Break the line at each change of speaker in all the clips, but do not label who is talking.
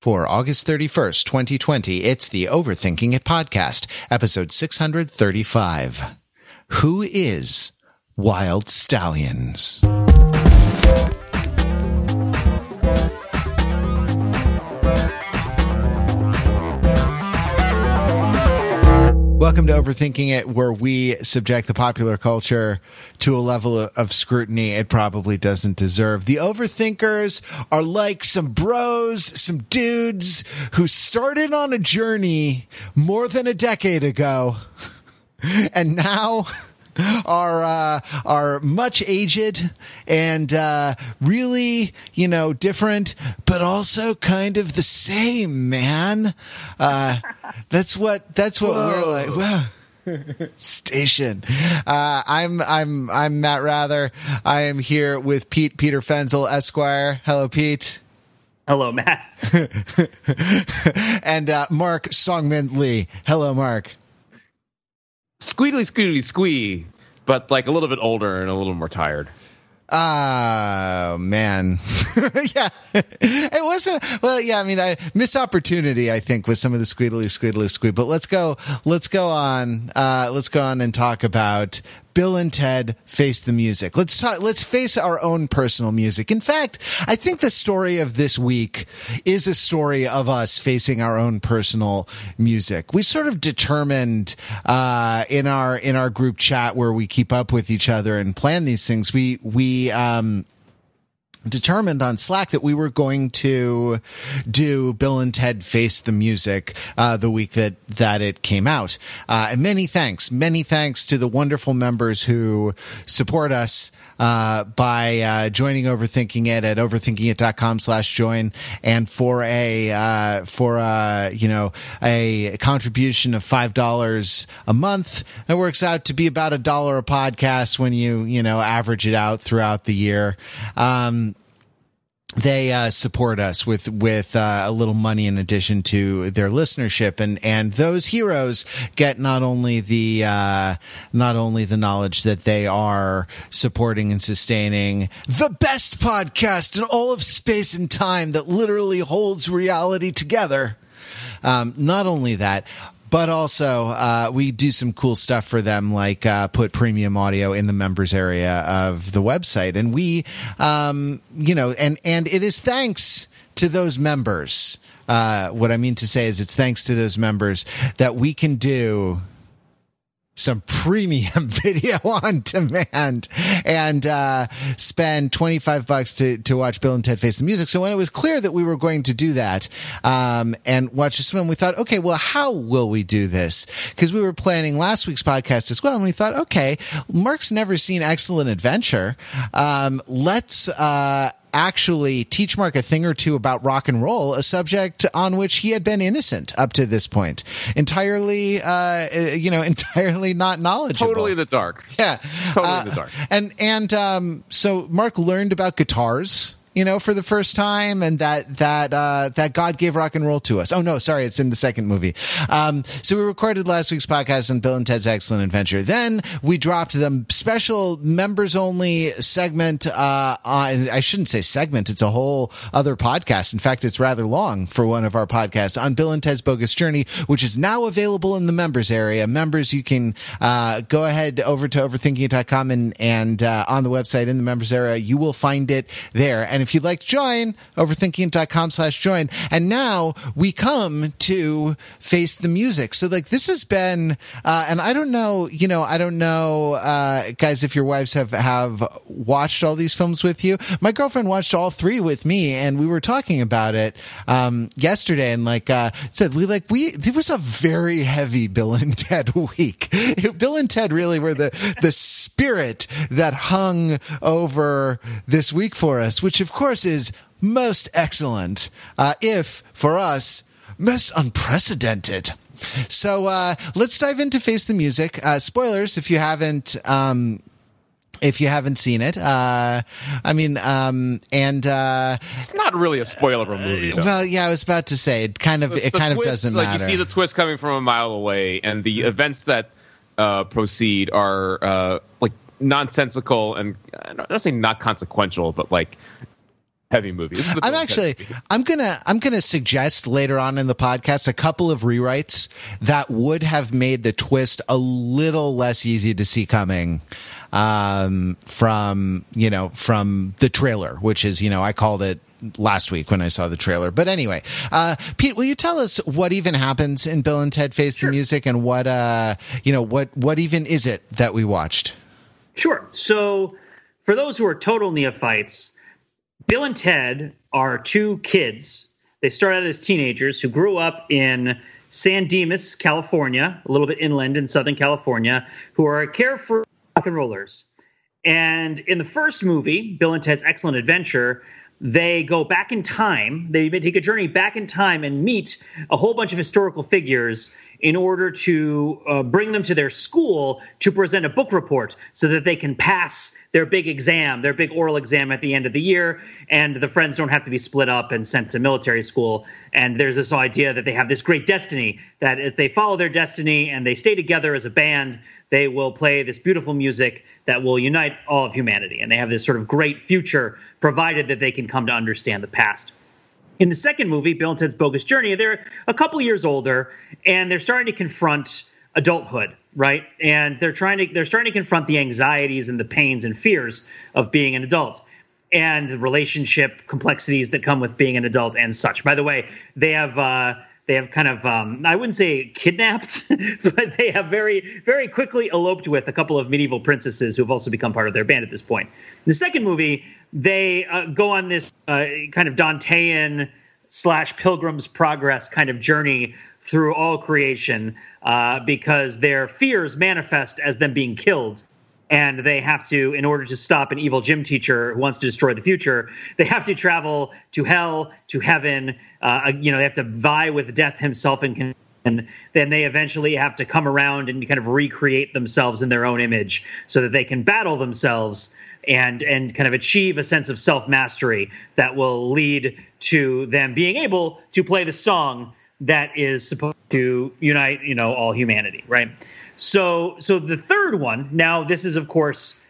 For August 31st, 2020, it's the Overthinking It podcast, episode 635. Who is Wild Stallions? Welcome to Overthinking It, where we subject the popular culture to a level of scrutiny it probably doesn't deserve. The Overthinkers are like some bros, some dudes who started on a journey more than a decade ago. And now are uh, are much aged and uh, really, you know, different, but also kind of the same, man. Uh, that's what that's what Whoa. we're like. Wow. station. Uh, I'm I'm I'm Matt Wrather. I am here with Pete Peter Fenzel Esquire. Hello, Pete.
Hello, Matt.
and uh, Mark Songman Lee. Hello, Mark
squeedly squeedly squee, but like a little bit older and a little more tired.
Ah, uh, man. yeah. It wasn't, well, yeah, I mean, I missed opportunity, I think, with some of the squeedly, squeedly, squeed, but let's go, let's go on, uh, let's go on and talk about Bill and Ted face the music. Let's talk, let's face our own personal music. In fact, I think the story of this week is a story of us facing our own personal music. We sort of determined, uh, in our, in our group chat where we keep up with each other and plan these things, we, we, um, determined on Slack that we were going to do Bill and Ted Face the Music uh, the week that that it came out. Uh, and many thanks, many thanks to the wonderful members who support us uh, by uh, joining Overthinking It at overthinkingit.com slash join. And for a, uh, for, a, you know, a contribution of $5 a month, that works out to be about a dollar a podcast when you, you know, average it out throughout the year. Um, they uh, support us with with uh, a little money in addition to their listenership, and and those heroes get not only the uh, not only the knowledge that they are supporting and sustaining the best podcast in all of space and time that literally holds reality together. Um, not only that, but also uh, we do some cool stuff for them, like uh, put premium audio in the members area of the website, and we, um, you know, and and it is thanks to those members. Uh, what I mean to say is, it's thanks to those members that we can do some premium video on demand and uh, spend 25 bucks to, to watch Bill and Ted Face the Music. So when it was clear that we were going to do that um, and watch this film, we thought, okay, well, how will we do this? Because we were planning last week's podcast as well. And we thought, okay, Mark's never seen Excellent Adventure. Um, let's uh, actually teach Mark a thing or two about rock and roll, a subject on which he had been innocent up to this point, entirely, uh, you know, entirely not knowledgeable.
Totally in the dark.
Yeah,
totally uh, in the dark.
And and um, so Mark learned about guitars you know, for the first time, and that that uh, that God gave rock and roll to us. Oh no, sorry, it's in the second movie. Um, so we recorded last week's podcast on Bill and Ted's Excellent Adventure. Then we dropped the special members only segment. Uh, on, I shouldn't say segment; it's a whole other podcast. In fact, it's rather long for one of our podcasts on Bill and Ted's Bogus Journey, which is now available in the members area. Members, you can uh, go ahead over to overthinking.com and and uh, on the website in the members area, you will find it there. And if you'd like to join, overthinking.com slash join. And now we come to face the music. So like this has been, uh, and I don't know, you know, I don't know, uh, guys, if your wives have, have watched all these films with you. My girlfriend watched all three with me and we were talking about it, um, yesterday and like, uh, said we like, we, it was a very heavy Bill and Ted week. Bill and Ted really were the, the spirit that hung over this week for us, which of course, is most excellent. Uh, if, for us, most unprecedented. So uh, let's dive into Face the Music. Uh, spoilers if you haven't. Um, if you haven't seen it, uh, I mean, um, and uh,
it's not really a spoiler of a movie. Though.
Well, yeah, I was about to say it. Kind of, the, it kind twist, of doesn't
like
matter.
You see the twist coming from a mile away, and the events that uh, proceed are uh, like nonsensical and I'm not saying not consequential, but like heavy movie. This is a
I'm
Bill and Ted
actually
movie.
I'm gonna I'm gonna suggest later on in the podcast a couple of rewrites that would have made the twist a little less easy to see coming um, from you know from the trailer, which is you know I called it last week when I saw the trailer. But anyway, uh, Pete, will you tell us what even happens in Bill and Ted Face the Music and what uh, you know what what even is it that we watched?
Sure. So, for those who are total neophytes, Bill and Ted are two kids. They start out as teenagers who grew up in San Dimas, California, a little bit inland in Southern California, who are carefree rock and rollers. And in the first movie, Bill and Ted's Excellent Adventure, they go back in time. They take a journey back in time and meet a whole bunch of historical figures in order to uh, bring them to their school to present a book report so that they can pass their big exam, their big oral exam at the end of the year. And the friends don't have to be split up and sent to military school. And there's this idea that they have this great destiny that if they follow their destiny and they stay together as a band, they will play this beautiful music that will unite all of humanity. And they have this sort of great future, provided that they can come to understand the past. In the second movie, Bill and Ted's Bogus Journey, they're a couple years older and they're starting to confront adulthood, right? And they're trying to they're starting to confront the anxieties and the pains and fears of being an adult and the relationship complexities that come with being an adult and such. By the way, they have uh they have kind of um, I wouldn't say kidnapped, but they have very very quickly eloped with a couple of medieval princesses who have also become part of their band at this point. In the second movie, they uh, go on this uh, kind of Dantean slash Pilgrim's Progress kind of journey through all creation uh, because their fears manifest as them being killed. And they have to in order to stop an evil gym teacher who wants to destroy the future they have to travel to hell to heaven uh, you know they have to vie with death himself and and then they eventually have to come around and kind of recreate themselves in their own image so that they can battle themselves and and kind of achieve a sense of self mastery that will lead to them being able to play the song that is supposed to unite you know all humanity right? So so the third one now this is of course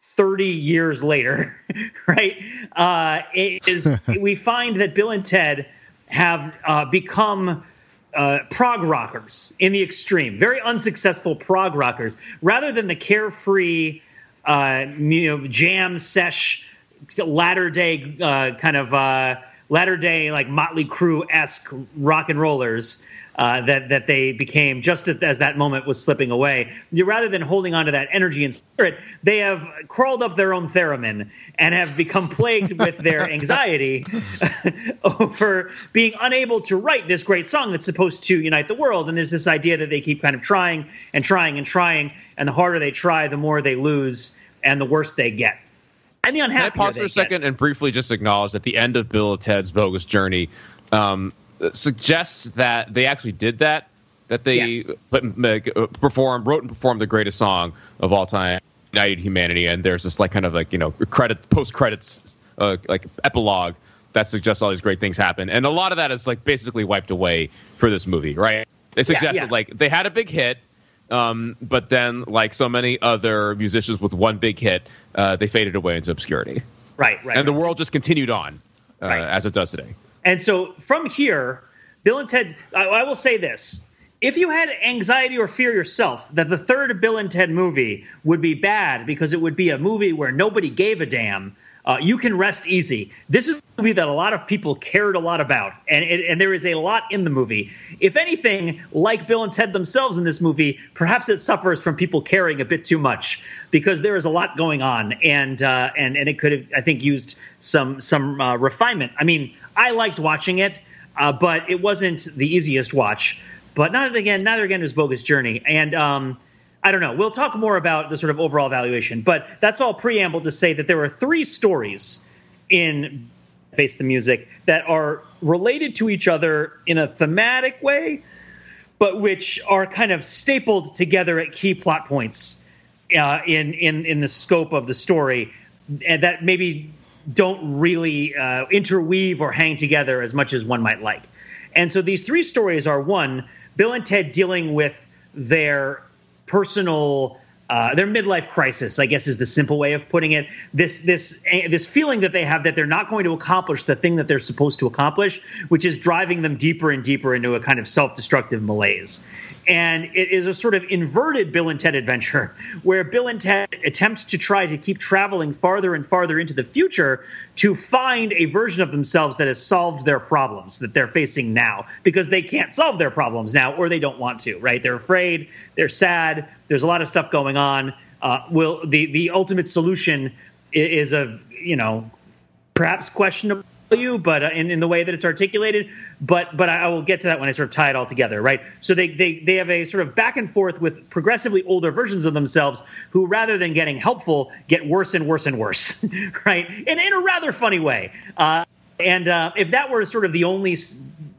30 years later right? Uh is we find that bill and ted have uh, become uh, prog rockers in the extreme, very unsuccessful prog rockers, rather than the carefree, uh, you know, jam sesh, latter day uh, kind of uh, latter day like Motley Crue esque rock and rollers. Uh, that that they became just as that moment was slipping away. Rather than holding on to that energy and spirit, they have crawled up their own theremin and have become plagued with their anxiety over being unable to write this great song that's supposed to unite the world. And there's this idea that they keep kind of trying and trying and trying, and the harder they try, the more they lose, and the worse they get. And the
Can I pause for a
get.
second and briefly just acknowledge that the end of Bill and Ted's Bogus Journey um, suggests that they actually did that, that they
Yes.
wrote and performed the greatest song of all time, United Humanity, and there's this like kind of like you know credit post credits uh, like epilogue that suggests all these great things happen, and a lot of that is like basically wiped away for this movie, right? They suggested
yeah.
like they had a big hit. Um, but then, like so many other musicians with one big hit, uh, they faded away into obscurity
Right, right.
and the world just continued on uh,
Right.
as it does today.
And so from here, Bill and Ted, I, I will say this. If you had anxiety or fear yourself that the third Bill and Ted movie would be bad because it would be a movie where nobody gave a damn, uh, you can rest easy. This is a movie that a lot of people cared a lot about, and, and, and there is a lot in the movie. If anything, like Bill and Ted themselves in this movie, perhaps it suffers from people caring a bit too much because there is a lot going on, and uh, and and it could have, I think, used some some uh, refinement. I mean, I liked watching it, uh, but it wasn't the easiest watch. But not again, neither again was Bogus Journey, and um, I don't know. We'll talk more about the sort of overall evaluation, but that's all preamble to say that there are three stories in Face the Music that are related to each other in a thematic way, but which are kind of stapled together at key plot points uh, in in in the scope of the story, and that maybe don't really uh, interweave or hang together as much as one might like. And so these three stories are one: Bill and Ted dealing with their personal uh, their midlife crisis, I guess, is the simple way of putting it. This this this feeling that they have that they're not going to accomplish the thing that they're supposed to accomplish, which is driving them deeper and deeper into a kind of self-destructive malaise. And it is a sort of inverted Bill and Ted adventure, where Bill and Ted attempt to try to keep traveling farther and farther into the future to find a version of themselves that has solved their problems that they're facing now, because they can't solve their problems now, or they don't want to. Right? They're afraid. They're sad. There's a lot of stuff going on. Uh, will the the ultimate solution is a you know perhaps questionable you, but uh, in, in the way that it's articulated. But but I will get to that when I sort of tie it all together, right? So they they they have a sort of back and forth with progressively older versions of themselves who, rather than getting helpful, get worse and worse and worse, right? And in a rather funny way. Uh, and uh, if that were sort of the only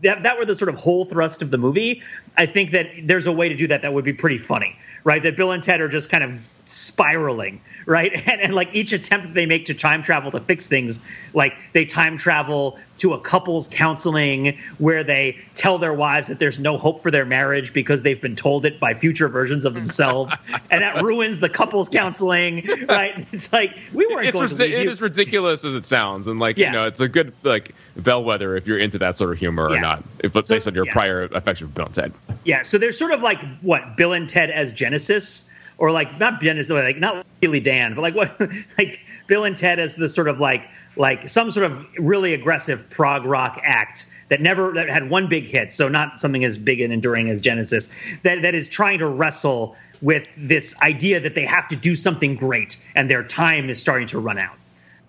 that that were the sort of whole thrust of the movie, I think that there's a way to do that that would be pretty funny, right? That Bill and Ted are just kind of spiraling, right? And, and like each attempt they make to time travel to fix things, like they time travel to a couple's counseling where they tell their wives that there's no hope for their marriage because they've been told it by future versions of themselves, and that ruins the couple's counseling, right? It's like we weren't
it's
going
ris-
to leave
it
you.
is ridiculous as it sounds, and like
Yeah.
you know, it's a good like bellwether if you're into that sort of humor
Yeah.
or not. If let's
So-
based on your
yeah.
prior affection for Bill and Ted.
Yeah, so they're sort of like what Bill and Ted as Genesis, or like not Genesis, like not Steely Dan, but like what like Bill and Ted as the sort of like like some sort of really aggressive prog rock act that never that had one big hit, so not something as big and enduring as Genesis that that is trying to wrestle with this idea that they have to do something great and their time is starting to run out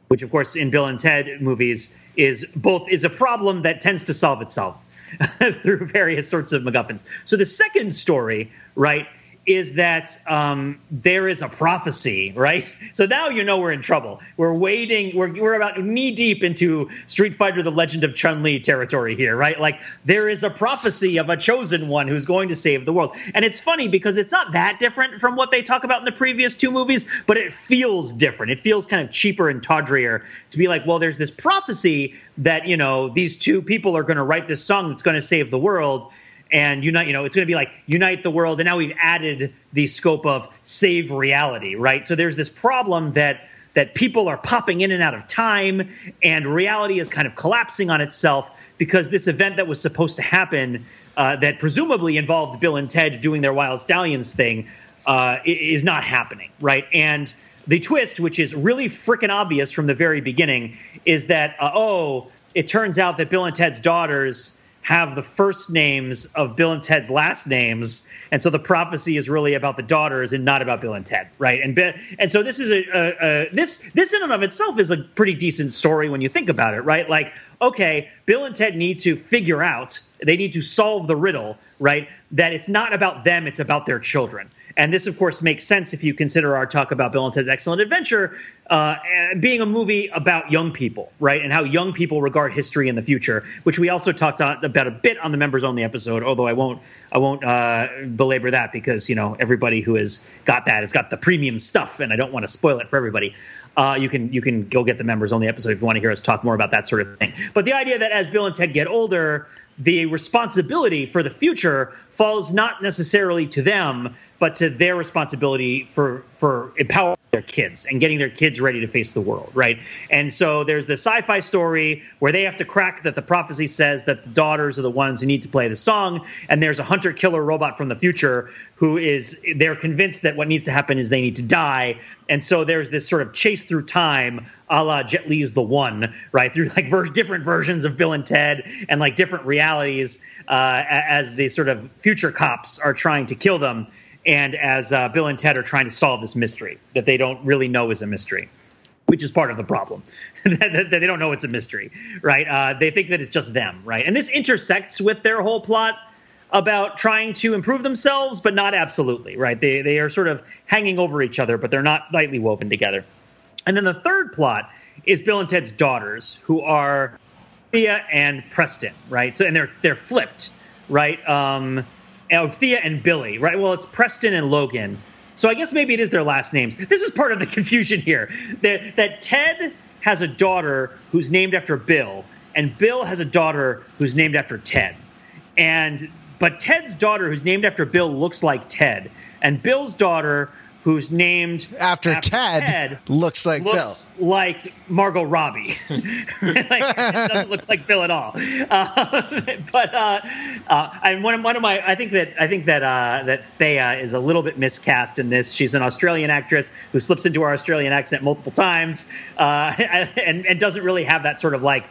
which of course in Bill and Ted movies is both is a problem that tends to solve itself through various sorts of MacGuffins. So the second story, right, is that um, there is a prophecy, right? So now you know we're in trouble. We're waiting. We're we're about knee deep into Street Fighter: The Legend of Chun Li territory here, right? Like there is a prophecy of a chosen one who's going to save the world, and it's funny because it's not that different from what they talk about in the previous two movies, but it feels different. It feels kind of cheaper and tawdrier to be like, well, there's this prophecy that you know these two people are going to write this song that's going to save the world and unite you know it's going to be like unite the world and now we've added the scope of save reality right? So there's this problem that that people are popping in and out of time and reality is kind of collapsing on itself because this event that was supposed to happen uh, that presumably involved bill and ted doing their wild stallions thing uh, is not happening right? And the twist which is really freaking obvious from the very beginning is that uh, oh it turns out that bill and ted's daughters have the first names of Bill and Ted's last names, and so the prophecy is really about the daughters and not about Bill and Ted, right? And and so this is a, a, a this this in and of itself is a pretty decent story when you think about it, right? Like, okay, Bill and Ted need to figure out they need to solve the riddle, right? That it's not about them, it's about their children. And this, of course, makes sense if you consider our talk about Bill and Ted's Excellent Adventure uh, being a movie about young people, right? And how young people regard history in the future, which we also talked about a bit on the members only episode. Although I won't, I won't uh, belabor that because you know everybody who has got that has got the premium stuff, and I don't want to spoil it for everybody. Uh, you can you can go get the members only episode if you want to hear us talk more about that sort of thing. But the idea that as Bill and Ted get older, the responsibility for the future falls not necessarily to them, but to their responsibility for for empowering their kids and getting their kids ready to face the world, right? And so there's the sci-fi story where they have to crack that the prophecy says that the daughters are the ones who need to play the song, and there's a hunter-killer robot from the future who is they're convinced that what needs to happen is they need to die, and so there's this sort of chase through time, a la Jet Li's The One, right? Through like ver- different versions of Bill and Ted and like different realities uh, as the sort of future cops are trying to kill them and as uh, Bill and Ted are trying to solve this mystery that they don't really know is a mystery, which is part of the problem that, they don't know it's a mystery, right? Uh, they think that it's just them, right? And this intersects with their whole plot about trying to improve themselves, but not absolutely, right? They they are sort of hanging over each other, but they're not tightly woven together. And then the third plot is Bill and Ted's daughters, who are Thea and Preston, right? So and they're they're flipped, right? Um, oh, Thea and Billy, right? Well, it's Preston and Logan. So I guess maybe it is their last names. This is part of the confusion here. That that Ted has a daughter who's named after Bill, and Bill has a daughter who's named after Ted. And but Ted's daughter, who's named after Bill, looks like Ted, and Bill's daughter, who's named
after, Ted,
Ted,
looks like
looks
Bill.
like Margot Robbie. like, doesn't look like Bill at all. Uh, but uh, uh, and one of, one of my, I think that I think that uh, that Thea is a little bit miscast in this. She's an Australian actress who slips into our Australian accent multiple times, uh, and and doesn't really have that sort of like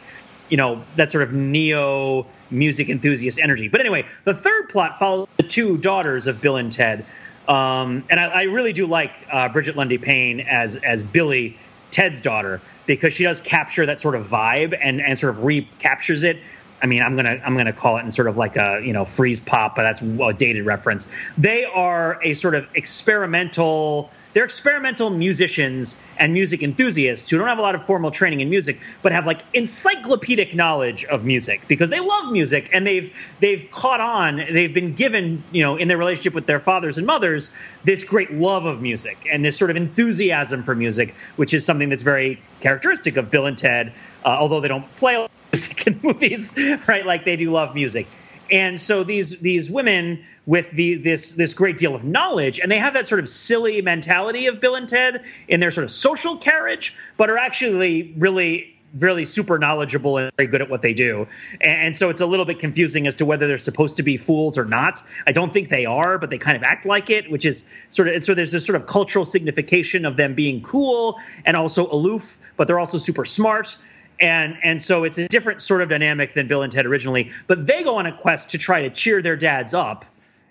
you know that sort of neo music enthusiast energy. But anyway, the third plot follows the two daughters of Bill and Ted, um, and I, I, really do like uh, Brigette Lundy Paine as as Billy, Ted's daughter, because she does capture that sort of vibe and and sort of recaptures it. I mean, I'm gonna I'm gonna call it in sort of like a you know freeze pop, but that's a dated reference. They are a sort of experimental they're experimental musicians and music enthusiasts who don't have a lot of formal training in music, but have like encyclopedic knowledge of music because they love music and they've they've caught on. They've been given, you know, in their relationship with their fathers and mothers, this great love of music and this sort of enthusiasm for music, which is something that's very characteristic of Bill and Ted. Uh, although they don't play music in movies, right? Like they do love music and so these these women with the this this great deal of knowledge and they have that sort of silly mentality of bill and ted in their sort of social carriage but are actually really really super knowledgeable and very good at what they do. And so it's a little bit confusing as to whether they're supposed to be fools or not. I don't think they are but they kind of act like it which is sort of and so there's this sort of cultural signification of them being cool and also aloof but they're also super smart and and so it's a different sort of dynamic than Bill and Ted originally. But they go on a quest to try to cheer their dads up,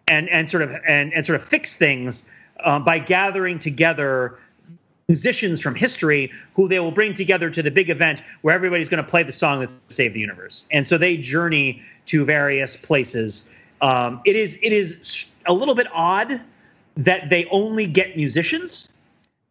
and and sort of and and sort of fix things um, by gathering together musicians from history who they will bring together to the big event where everybody's going to play the song that saved the universe. And so they journey to various places. Um, it is it is a little bit odd that they only get musicians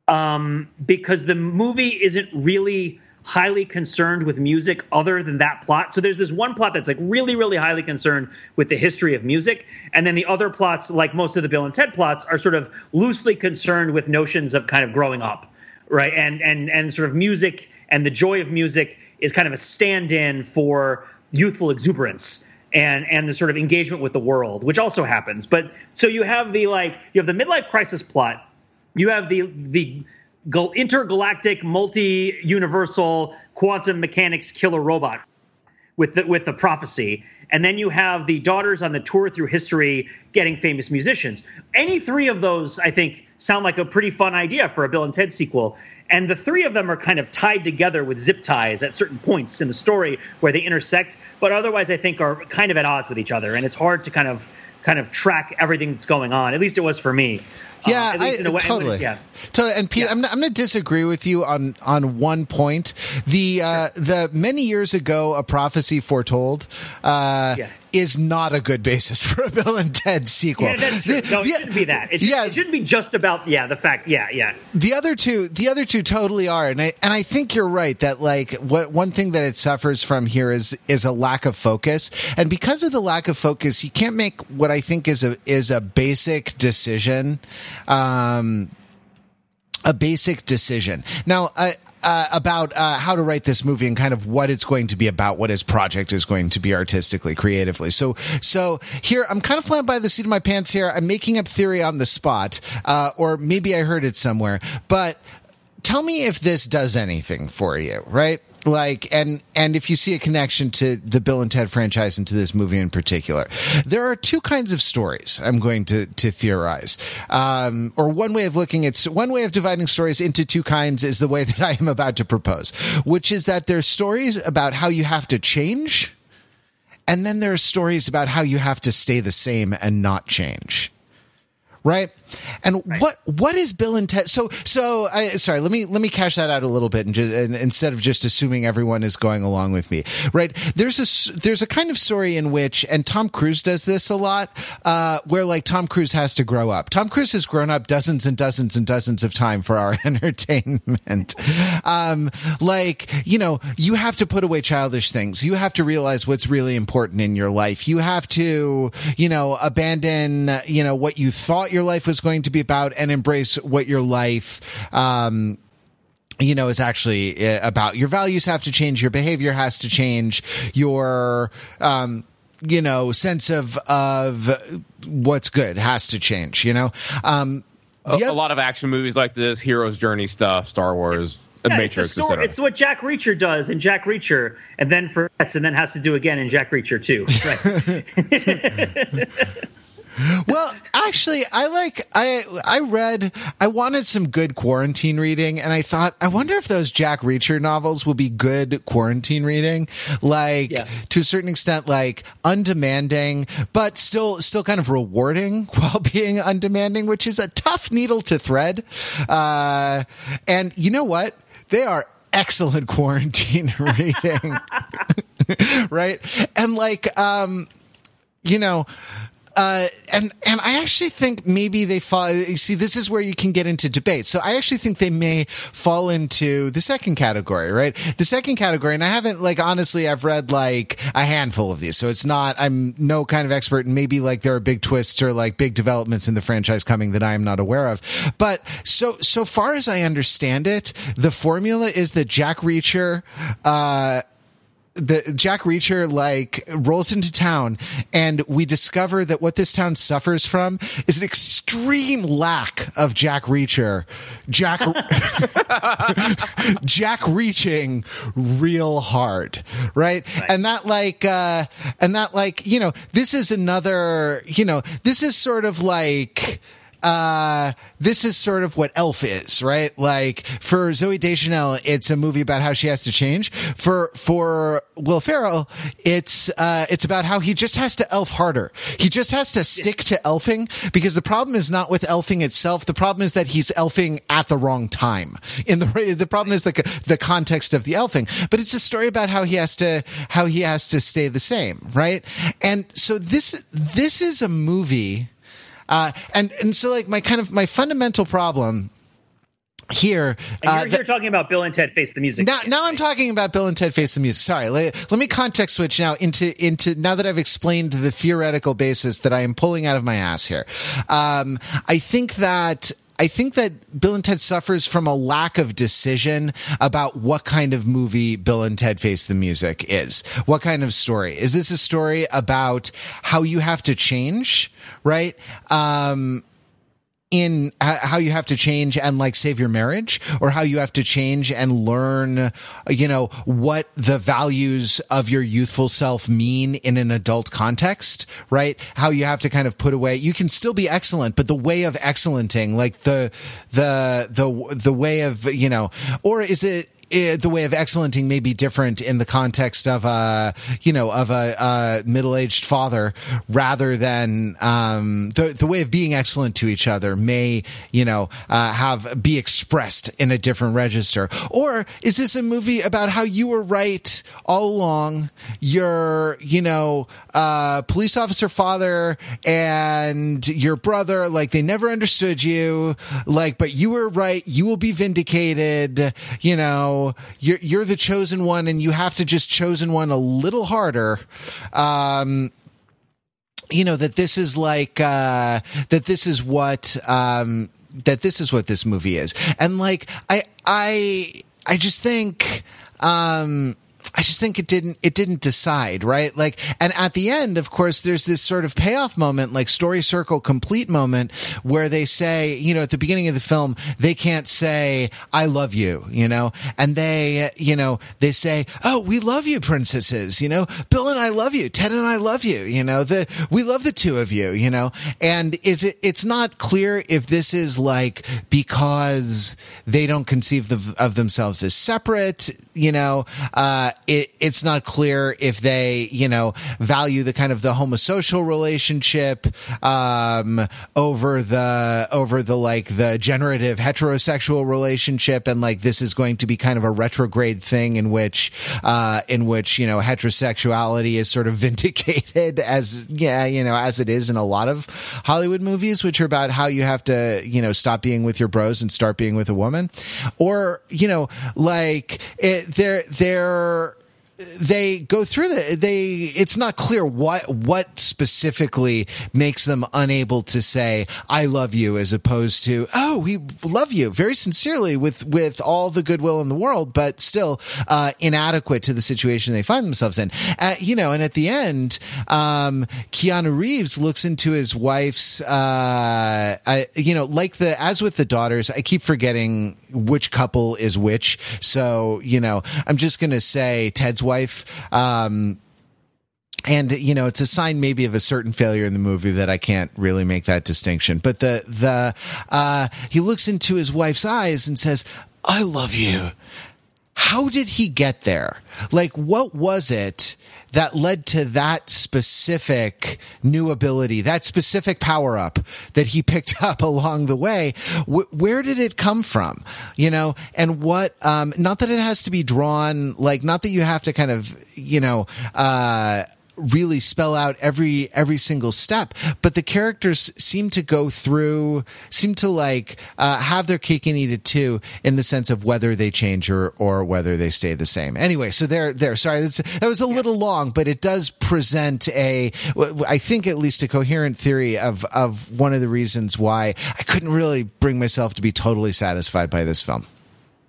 um, because the movie isn't really highly concerned with music other than that plot. So there's this one plot that's like really, really highly concerned with the history of music. And then the other plots, like most of the Bill and Ted plots, are sort of loosely concerned with notions of kind of growing up. Right. And and and sort of music and the joy of music is kind of a stand-in for youthful exuberance and and the sort of engagement with the world, which also happens. But so you have the like you have the midlife crisis plot, you have the the intergalactic, multi-universal quantum mechanics killer robot with the, with the prophecy. And then you have the daughters on the tour through history getting famous musicians. Any three of those, I think, sound like a pretty fun idea for a Bill and Ted sequel. And the three of them are kind of tied together with zip ties at certain points in the story where they intersect, but otherwise, I think, are kind of at odds with each other. And it's hard to kind of kind of track everything that's going on. At least it was for me.
Yeah, um, I, totally. yeah, totally. And Pete, yeah. I'm, I'm going to disagree with you on on one point. The uh, sure. the many years ago, a prophecy foretold. Uh, yeah is not a good basis for a Bill and Ted sequel.
Yeah, that's true. no, it shouldn't be that. It, should, yeah, it shouldn't be just about yeah the fact. Yeah, yeah.
The other two, the other two totally are, and I and I think you're right that like what one thing that it suffers from here is is a lack of focus, and because of the lack of focus, you can't make what I think is a is a basic decision. Um, a basic decision. Now, I, uh, about uh, how to write this movie and kind of what it's going to be about, what his project is going to be artistically, creatively. So, so here I'm kind of flying by the seat of my pants. Here, I'm making up theory on the spot, uh, or maybe I heard it somewhere. But tell me if this does anything for you, right? Like and and if you see a connection to the Bill and Ted franchise and to this movie in particular, there are two kinds of stories I'm going to to theorize. Um, or one way of looking at one way of dividing stories into two kinds is the way that I am about to propose, which is that there's stories about how you have to change, and then there are stories about how you have to stay the same and not change right? And right. what what is Bill and Ted? So so I sorry, let me let me cash that out a little bit and, just, and instead of just assuming everyone is going along with me, right? There's a there's a kind of story in which and Tom Cruise does this a lot, uh, where like Tom Cruise has to grow up. Tom Cruise has grown up dozens and dozens and dozens of time for our entertainment. Um, like you know, you have to put away childish things. You have to realize what's really important in your life. You have to you know abandon you know what you thought your life was going to be about and embrace what your life um, you know, is actually uh, about. Your values have to change. Your behavior has to change. Your, um, you know, sense of of what's good has to change. You know, um,
a,
The
a lot of action movies like this, hero's journey stuff, Star Wars,
Yeah,
Matrix,
it's, story,
etc.
it's what Jack Reacher does in Jack Reacher, and then forgets, and then has to do again in Jack Reacher too. Right.
well, actually, I like I I read I wanted some good quarantine reading, and I thought I wonder if those Jack Reacher novels will be good quarantine reading, like
Yeah.
to a certain extent, like undemanding, but still still kind of rewarding while being undemanding, which is a tough needle to thread. Uh, and you know what? They are excellent quarantine reading, right? And like, um, you know uh, and and I actually think maybe they fall. You see, this is where you can get into debate. So I actually think they may fall into the second category, right? The second category, and I haven't like honestly, I've read like a handful of these, so it's not. I'm no kind of expert, and maybe like there are big twists or like big developments in the franchise coming that I am not aware of. But so so far as I understand it, the formula is that Jack Reacher. Uh, the Jack Reacher like rolls into town and we discover that what this town suffers from is an extreme lack of Jack Reacher. Jack Jack reaching real hard, right? And that like uh and that like, you know, this is another, you know, this is sort of like uh, this is sort of what Elf is, right? Like for Zooey Deschanel, it's a movie about how she has to change. For for Will Ferrell, it's uh, it's about how he just has to elf harder. He just has to stick to elfing because the problem is not with elfing itself. The problem is that he's elfing at the wrong time. In the the problem is the the context of the elfing. But it's a story about how he has to how he has to stay the same, right? And so this this is a movie. Uh, and and so like my kind of my fundamental problem here.
And
uh,
you're,
that-
you're talking about Bill and Ted Face the Music.
now, now I'm talking about Bill and Ted Face the Music. Sorry, let, let me context switch now into into now that I've explained the theoretical basis that I am pulling out of my ass here. Um, I think that. I think that Bill and Ted suffers from a lack of decision about what kind of movie Bill and Ted Face the Music is. What kind of story? Is this a story about how you have to change, right? Um, in how you have to change and like save your marriage or how you have to change and learn you know what the values of your youthful self mean in an adult context right? How you have to kind of put away you can still be excellent but the way of excellenting like the the the the way of you know or is it eh, the way of excellenting may be different in the context of a you know of a, a middle-aged father rather than um, the the way of being excellent to each other may you know uh, have be expressed in a different register. Or is this a movie about how you were right all along? Your you know uh, police officer father and your brother like they never understood you. Like but you were right. You will be vindicated you know you're you're the chosen one and you have to just chosen one a little harder. Um you know that this is like uh that this is what um that this is what this movie is. And like i i i just think um I just think it didn't it didn't decide, right? Like and at the end, of course, there's this sort of payoff moment, like story circle complete moment where they say, you know, at the beginning of the film, they can't say I love you, you know, and they, you know, they say, "Oh, we love you, princesses," you know, Bill and I love you, Ted and I love you, you know, the we love the two of you, you know, and is it? It's not clear if this is like because they don't conceive the, of themselves as separate, you know, uh, it, it's not clear if they, you know, value the kind of the homosocial relationship, um, over the, over the like the generative heterosexual relationship. And like this is going to be kind of a retrograde thing in which, uh, in which, you know, heterosexuality is sort of vindicated as, yeah, you know, as it is in a lot of Hollywood movies, which are about how you have to, you know, stop being with your bros and start being with a woman. Or, you know, like it, they're, they're, they go through the they it's not clear what what specifically makes them unable to say i love you as opposed to oh we love you very sincerely with with all the goodwill in the world but still uh, inadequate to the situation they find themselves in. Uh, you know and at the end um, keanu reeves looks into his wife's uh, I, you know like the as with the daughters i keep forgetting which couple is which. So you know i'm just gonna say ted's wife. Um, and you know it's a sign maybe of a certain failure in the movie that I can't really make that distinction. But the the uh, he looks into his wife's eyes and says, "I love you." How did he get there? Like, what was it that led to that specific new ability, that specific power up that he picked up along the way? Wh- where did it come from? You know, and what, um, not that it has to be drawn, like, not that you have to kind of, you know, uh, really spell out every every single step but the characters seem to go through seem to like uh, have their cake and eat it too in the sense of whether they change or or whether they stay the same. Anyway so there there. Sorry that was a little long but it does present a i think at least a coherent theory of of one of the reasons why i couldn't really bring myself to be totally satisfied by this film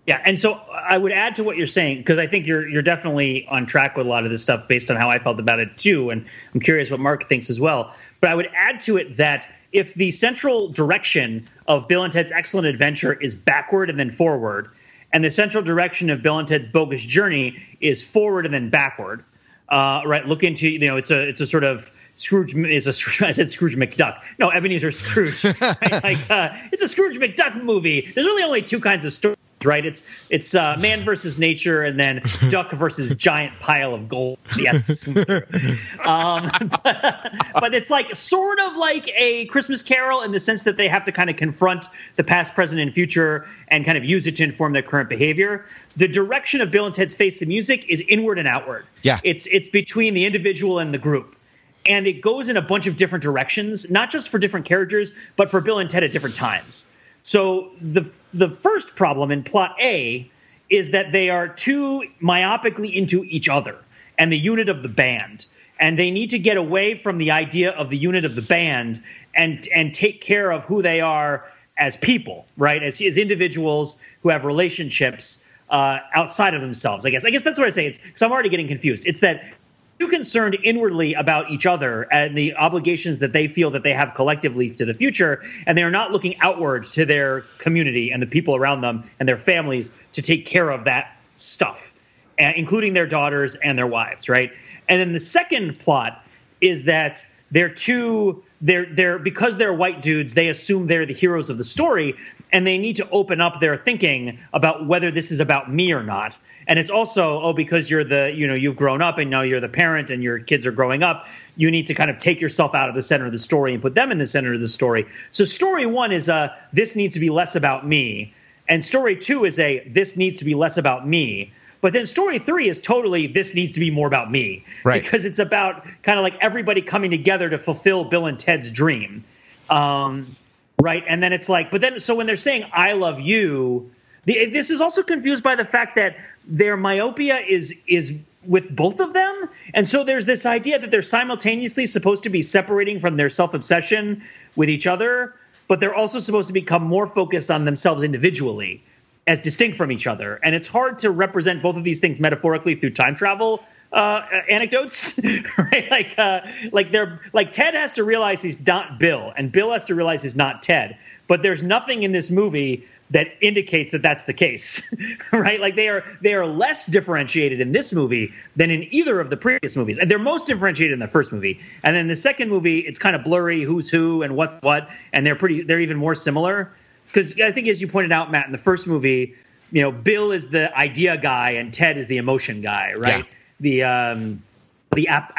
yeah, and so I would add to what you're saying because I think you're you're definitely on track with a lot of this stuff based on how I felt about it too, and I'm curious what Mark thinks as well. But I would add to it that if the central direction of Bill and Ted's Excellent Adventure is backward and then forward, and the central direction of Bill and Ted's Bogus Journey is forward and then backward, uh, right? Look into you know it's a it's a sort of Scrooge is a I said Scrooge McDuck. No, Ebenezer Scrooge. Right? like uh, it's a Scrooge McDuck movie. There's really only two kinds of stories right? It's it's uh, man versus nature, and then duck versus giant pile of gold. Yes, um, but, but, it's like sort of like a Christmas Carol in the sense that they have to kind of confront the past, present, and future, and kind of use it to inform their current behavior. The direction of Bill and Ted's Face the Music is inward and outward.
Yeah,
it's it's between the individual and the group. And it goes in a bunch of different directions, not just for different characters, but for Bill and Ted at different times. So the the first problem in plot A is that they are too myopically into each other and the unit of the band. And they need to get away from the idea of the unit of the band and and take care of who they are as people, right? As, as individuals who have relationships uh, outside of themselves. I guess. I guess that's what I say. It's because I'm already getting confused. It's that too concerned inwardly about each other and the obligations that they feel that they have collectively to the future, and they are not looking outwards to their community and the people around them and their families to take care of that stuff, uh, including their daughters and their wives, right? And then the second plot is that they're too they're they're because they're white dudes, they assume they're the heroes of the story, and they need to open up their thinking about whether this is about me or not and it's also oh because you're the you know you've grown up and now you're the parent and your kids are growing up you need to kind of take yourself out of the center of the story and put them in the center of the story. So story one is a this needs to be less about me. And story two is a this needs to be less about me. But then story three is totally this needs to be more about me.
Right.
Because it's about kind of like everybody coming together to fulfill bill and ted's dream. Um, right? And then it's like but then so when they're saying i love you the, this is also confused by the fact that their myopia is is with both of them. And so there's this idea that they're simultaneously supposed to be separating from their self obsession with each other, but they're also supposed to become more focused on themselves individually as distinct from each other. And it's hard to represent both of these things metaphorically through time travel uh, anecdotes, right? Like, uh, like they're like Ted has to realize he's not Bill, and Bill has to realize he's not Ted. But there's nothing in this movie that indicates that that's the case, right? Like they are they are less differentiated in this movie than in either of the previous movies, and they're most differentiated in the first movie. And then the second movie, it's kind of blurry who's who and what's what, and they're pretty they're even more similar because I think as you pointed out, Matt, in the first movie, you know, Bill is the idea guy and Ted is the emotion guy, right? Yeah. The um, the ap,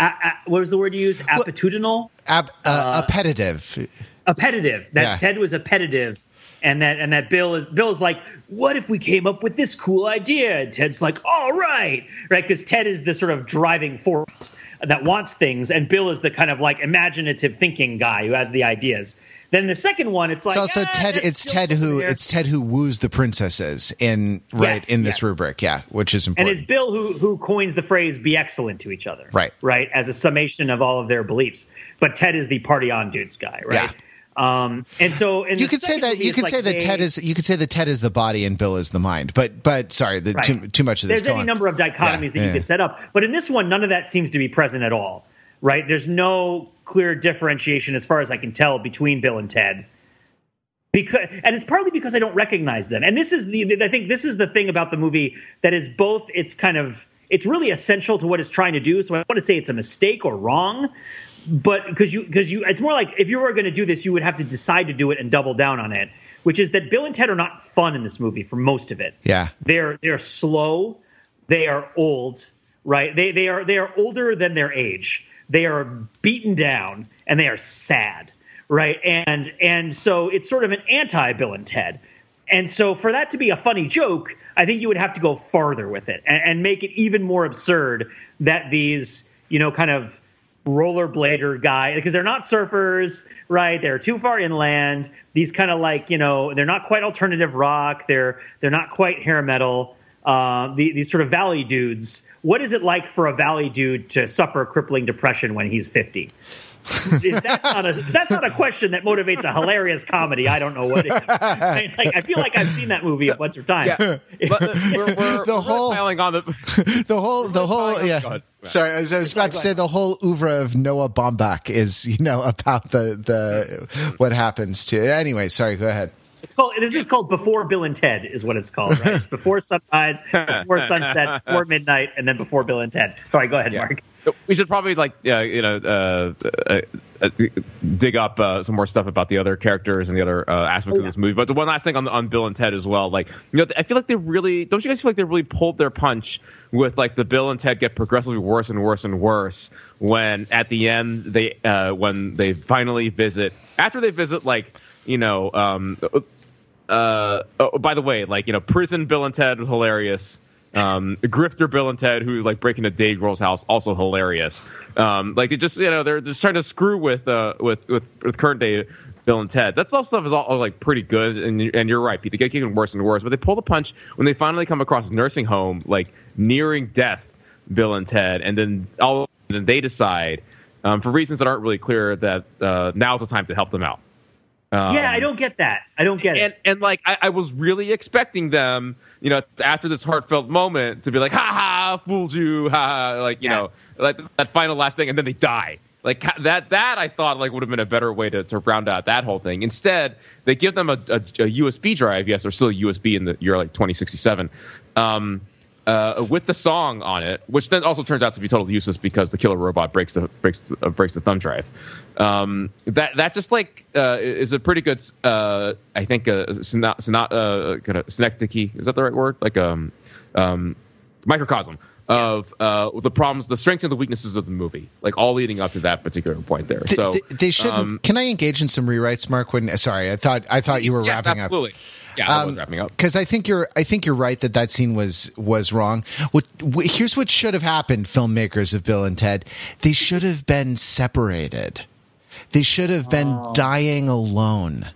what was the word you used? Appitudinal.
Ab, uh, uh, appetitive.
Appetitive. That yeah. Ted was appetitive and that and that Bill is Bill is like, what if we came up with this cool idea? And Ted's like, all right, right, because Ted is the sort of driving force that wants things, and Bill is the kind of like imaginative thinking guy who has the ideas. Then the second one, it's like
it's also
ah,
Ted. It's Ted who
there.
it's Ted who woos the princesses in right
Yes,
in this
yes.
rubric. Yeah, which is important.
and it's Bill who who coins the phrase "be excellent to each other,"
Right.
Right, as a summation of all of their beliefs. But Ted is the party on dudes guy, right? Um, and so and
you could say that you could
like
say that
they-
Ted is you could say that Ted is the body and Bill is the mind. But but sorry, the,
Right.
too too much of this.
There's any
on.
number of dichotomies
Yeah,
that you
yeah.
could set up, but in this one, none of that seems to be present at all. Right? There's no clear differentiation, as far as I can tell, between Bill and Ted. Because, and it's partly because I don't recognize them. And this is the, I think this is the thing about the movie that is both, it's kind of, it's really essential to what it's trying to do. So I want to say it's a mistake or wrong, but because you, because you, it's more like if you were going to do this, you would have to decide to do it and double down on it. Which is that Bill and Ted are not fun in this movie for most of it.
Yeah.
They're they're slow. They are old, right? They they are they are older than their age. They are beaten down and they are sad, right? And and so it's sort of an anti Bill and Ted. And so for that to be a funny joke, I think you would have to go farther with it and, and make it even more absurd that these, you know, kind of rollerblader guy because they're not surfers, right? They're too far inland. These kind of like you know they're not quite alternative rock. They're they're not quite hair metal. Uh, the, these sort of valley dudes. What is it like for a valley dude to suffer crippling depression when he's fifty? If that's not a that's not a question that motivates a hilarious comedy. I don't know what is. I, mean, like, I feel like I've seen that movie a bunch of times.
Yeah, but uh, we're, we're,
The
we're
whole-
the.
the whole the whole
Go
yeah.
ahead.
Sorry, I was, I was about to say the whole oeuvre of Noah Baumbach is you know about the the what happens to anyway. Sorry, go ahead.
It's called. This is called Before Bill and Ted, is what it's called. Right? It's before sunrise, before sunset, before midnight, and then before Bill and Ted. Sorry, go ahead,
Yeah.
Mark.
We should probably like uh, you know uh, uh, uh, dig up uh, some more stuff about the other characters and the other uh, aspects
Oh,
of this movie. But the one last thing on on Bill and Ted as well, like you know, I feel like they really don't you guys feel like they really pulled their punch with like the Bill and Ted get progressively worse and worse and worse when at the end they uh, when they finally visit after they visit like you know um, uh, oh, by the way, like you know, prison Bill and Ted was hilarious. Um, grifter Bill and Ted, who like breaking a Dave Grohl's house, also hilarious. Um, like it just you know they're just trying to screw with uh with with, with current day Bill and Ted. That all stuff is all like pretty good, and and you're right, Pete. They get getting worse and worse, but they pull the punch when they finally come across a nursing home, like nearing death. Bill and Ted, and then all then they decide, um, for reasons that aren't really clear, that uh, now's the time to help them out. Um,
yeah, I don't get that. I don't get
and
it.
and like I, I was really expecting them, you know, after this heartfelt moment to be like, "Ha ha, fooled you," ha, ha," like you
Yeah.
know, like that final last thing, and then they die. Like that, that I thought like would have been a better way to, to round out that whole thing. Instead, they give them a, a, a USB drive. Yes, there's still a USB in the year like 2067, um, uh, with the song on it, which then also turns out to be totally useless because the killer robot breaks the breaks the, uh, breaks the thumb drive. Um, that that just like uh, is a pretty good, uh, I think, uh, syno- syno- uh, kind of synecdoche. Is that the right word? Like um, um, microcosm of uh, the problems, the strengths and the weaknesses of the movie, like all leading up to that particular point there.
Th-
so
th- they shouldn't.
um,
can I engage in some rewrites, Mark? When sorry, I thought I thought you were
yes,
wrapping
absolutely.
up.
Yeah, I was wrapping up.
because I think you're I think you're right that that scene was was wrong. What, wh- here's what should have happened, filmmakers of Bill and Ted. They should have been separated. They should have been
Oh.
dying alone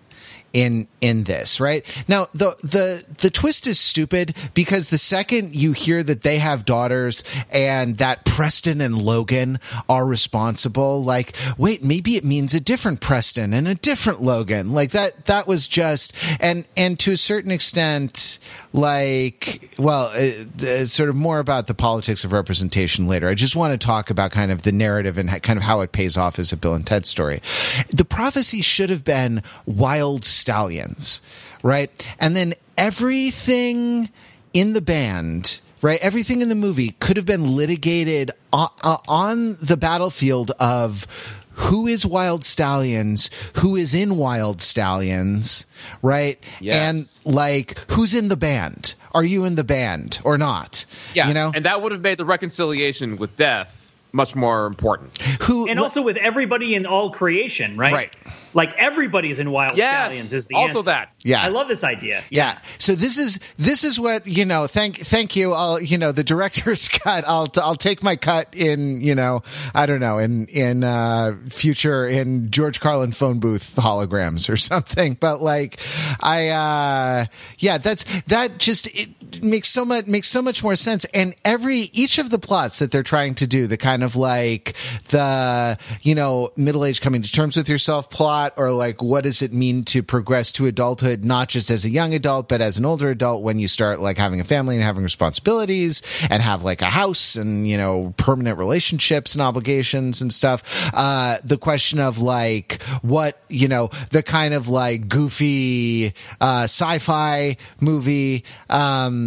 in in this right? Now the the the twist is stupid because the second you hear that they have daughters and that Preston and Logan are responsible like wait maybe it means a different Preston and a different Logan. Like that that was just and and to a certain extent like well uh, sort of more about the politics of representation later. I just want to talk about kind of the narrative and kind of how it pays off as a bill and ted story. The prophecy should have been wild stallions right and then everything in the band right everything in the movie could have been litigated on, uh, on the battlefield of who is Wild Stallions, who is in Wild Stallions, right?
Yes.
And like, who's in the band? Are you in the band or not?
Yeah,
you know,
and that would have made the reconciliation with death much more important.
Who
and also with everybody in all creation, right?
Right.
Like everybody's in Wild
Yes,
Stallions is the
also
answer.
that.
Yeah.
I love this idea.
Yeah. So this is this is what you know. Thank thank you. I'll you know the director's cut. I'll I'll take my cut in you know I don't know in in uh, future in George Carlin phone booth holograms or something. But like I uh, yeah that's that just it makes so much makes so much more sense. And every each of the plots that they're trying to do the kind of like the you know middle age coming to terms with yourself plot or like what does it mean to progress to adulthood not just as a young adult but as an older adult when you start like having a family and having responsibilities and have like a house and you know permanent relationships and obligations and stuff uh the question of like what you know the kind of like goofy uh sci-fi movie um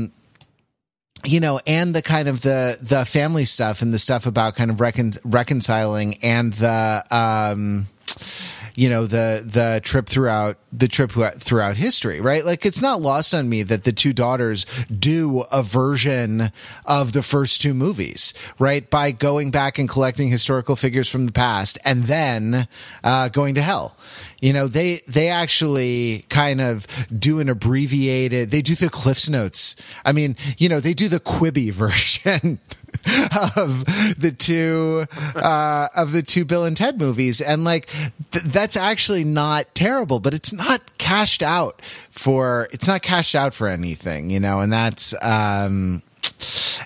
you know, and the kind of the the family stuff and the stuff about kind of recon- reconciling and the um you know the the trip throughout the trip throughout history right? Like it's not lost on me that the two daughters do a version of the first two movies right? By going back and collecting historical figures from the past and then uh, going to hell you know they they actually kind of do an abbreviated they do the cliffs notes. I mean you know they do the quibi version of the two uh, of the two bill and ted movies. And like th- that's actually not terrible but it's not cashed out for it's not cashed out for anything you know? And that's um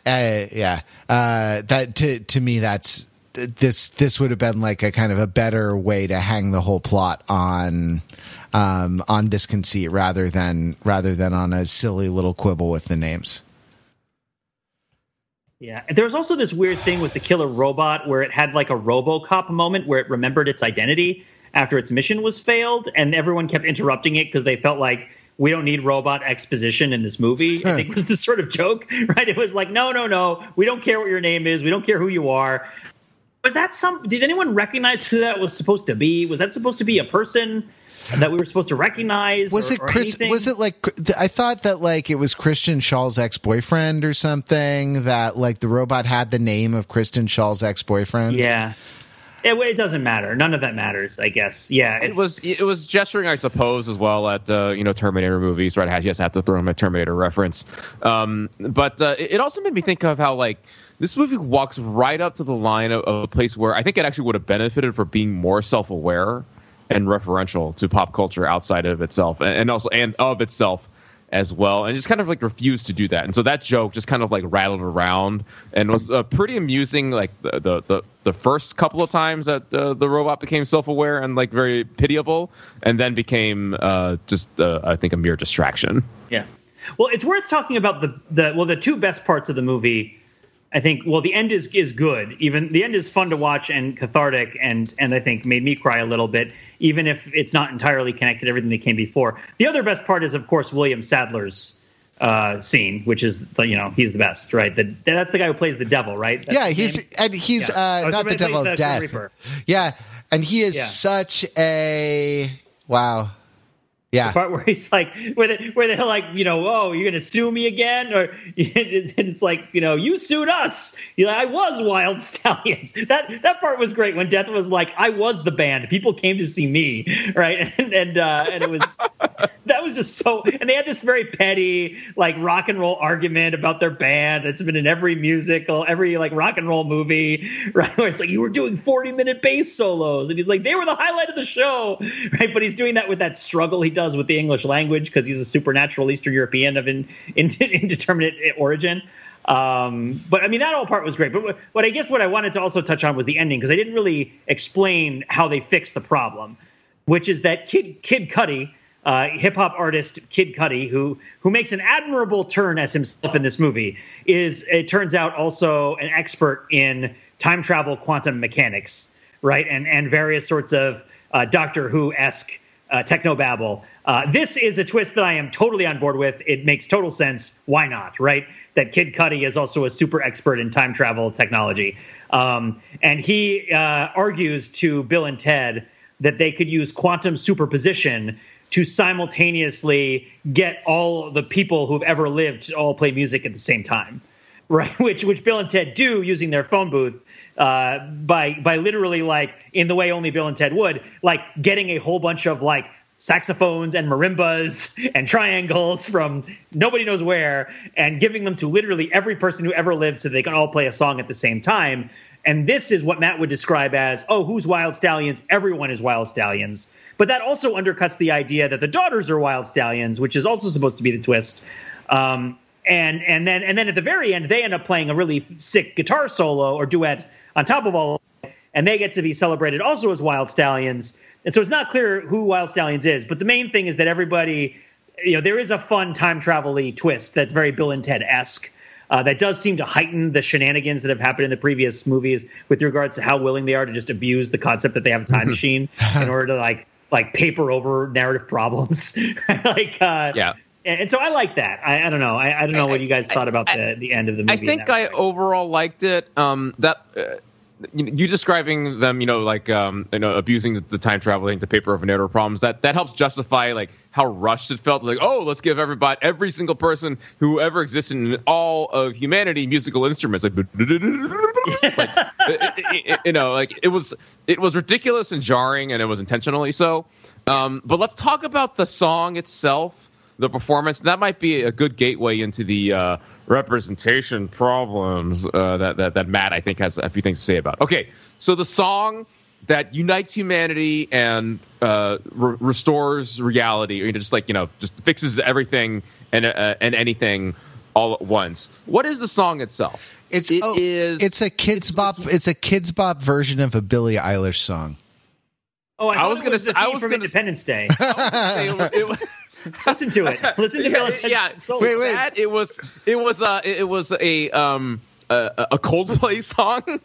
uh, yeah. Uh that to to me that's this this would have been like a kind of a better way to hang the whole plot on um, on this conceit rather than rather than on a silly little quibble with the names.
Yeah, and there was also this weird thing with the killer robot where it had like a RoboCop moment where it remembered its identity after its mission was failed, and everyone kept interrupting it because they felt like we don't need robot exposition in this movie. I think was the sort of joke, right? It was like, no, no, no, we don't care what your name is, we don't care who you are. Was that some? Did anyone recognize who that was supposed to be? Was that supposed to be a person that we were supposed to recognize?
Was
or,
it
or
Chris?
anything?
Was it like I thought that like it was Kristen Schaal's ex boyfriend or something that like the robot had the name of Kristen Schaal's ex boyfriend?
Yeah. It, it doesn't matter. None of that matters, I guess. Yeah,
It was it was gesturing, I suppose, as well at uh, you know Terminator movies, right? He has to have to throw him a Terminator reference. Um, but uh, it it also made me think of how like this movie walks right up to the line of, of a place where I think it actually would have benefited for being more self aware and referential to pop culture outside of itself, and, and also and of itself as well, and just kind of like refused to do that. And so that joke just kind of like rattled around and was uh, pretty amusing. Like the, the the the first couple of times that uh, the robot became self aware and like very pitiable, and then became uh, just uh, I think a mere distraction.
Yeah. Well, it's worth talking about the the well the two best parts of the movie. I think well the end is is good. Even the end is fun to watch and cathartic and and I think made me cry a little bit even if it's not entirely connected to everything that came before. The other best part is of course William Sadler's uh, scene, which is the, you know he's the best, right? The, that's the guy who plays the devil, right? That's
yeah, he's and he's
Yeah.
uh, not the devil death. Yeah, and he is
Yeah.
such a wow. Yeah, the
part where he's like, where they, where they're like, you know, oh, you're gonna sue me again, or it's like, you know, you sued us. Like, I was Wild Stallions. That that part was great when Death was like, I was the band. People came to see me, right? And and uh, and it was that was just so. And they had this very petty like rock and roll argument about their band. that's been in every musical, every like rock and roll movie, right? Where it's like you were doing 40 minute bass solos, and he's like, they were the highlight of the show, right? But he's doing that with that struggle he does with the English language because he's a supernatural Eastern European of in, in, indeterminate origin. Um, but I mean, that all part was great. But what, what I guess what I wanted to also touch on was the ending because I didn't really explain how they fixed the problem, which is that Kid Kid Cudi, uh, hip hop artist Kid Cudi, who who makes an admirable turn as himself in this movie, is it turns out also an expert in time travel, quantum mechanics, right, and and various sorts of uh, Doctor Who esque uh, technobabble. Uh, this is a twist that I am totally on board with. It makes total sense. Why not, right? That Kid Cudi is also a super expert in time travel technology. Um, and he uh, argues to Bill and Ted that they could use quantum superposition to simultaneously get all the people who've ever lived to all play music at the same time, right? Which which Bill and Ted do using their phone booth uh, by by literally like in the way only Bill and Ted would, like getting a whole bunch of like saxophones and marimbas and triangles from nobody knows where and giving them to literally every person who ever lived so they can all play a song at the same time. And this is what Matt would describe as, oh, who's Wild Stallions? Everyone is Wild Stallions. But that also undercuts the idea that the daughters are Wild Stallions, which is also supposed to be the twist. Um, and and then and then at the very end, they end up playing a really sick guitar solo or duet on top of all, and they get to be celebrated also as Wild Stallions. And so it's not clear who Wild Stallions is, but the main thing is that everybody, you know, there is a fun time travel twist that's very Bill and Ted esque. Uh, that does seem to heighten the shenanigans that have happened in the previous movies with regards to how willing they are to just abuse the concept that they have a time machine in order to like like paper over narrative problems. like uh,
yeah.
And, so I like that. I, I don't know. I, I don't know what you guys thought about the, the end of the movie.
I think I overall liked it. Um, that uh, you, you describing them, you know, like um, you know, abusing the, the time traveling to paper over narrative problems. That that helps justify like how rushed it felt. Like, oh, let's give everybody, every single person who ever existed in all of humanity, musical instruments. Like, like it, it, you know, like it was it was ridiculous and jarring, and it was intentionally so. Um, but let's talk about the song itself, the performance. That might be a good gateway into the uh, representation problems uh, that, that that Matt I think has a few things to say about. Okay, so the song that unites humanity and uh, re- restores reality, or you know, just like you know, just fixes everything and uh, and anything all at once. What is the song itself?
It's
It
oh,
is-
it's a kids bop. It's a kids bop version of a Billie Eilish song.
Oh, I,
I was
was
gonna say-
say
I
I
was
from
gonna-
Independence Day.
It- it-
Listen to it. Listen to Bill and
yeah.
solo.
Wait, wait.
that it was it was uh it was a um a, a Coldplay song.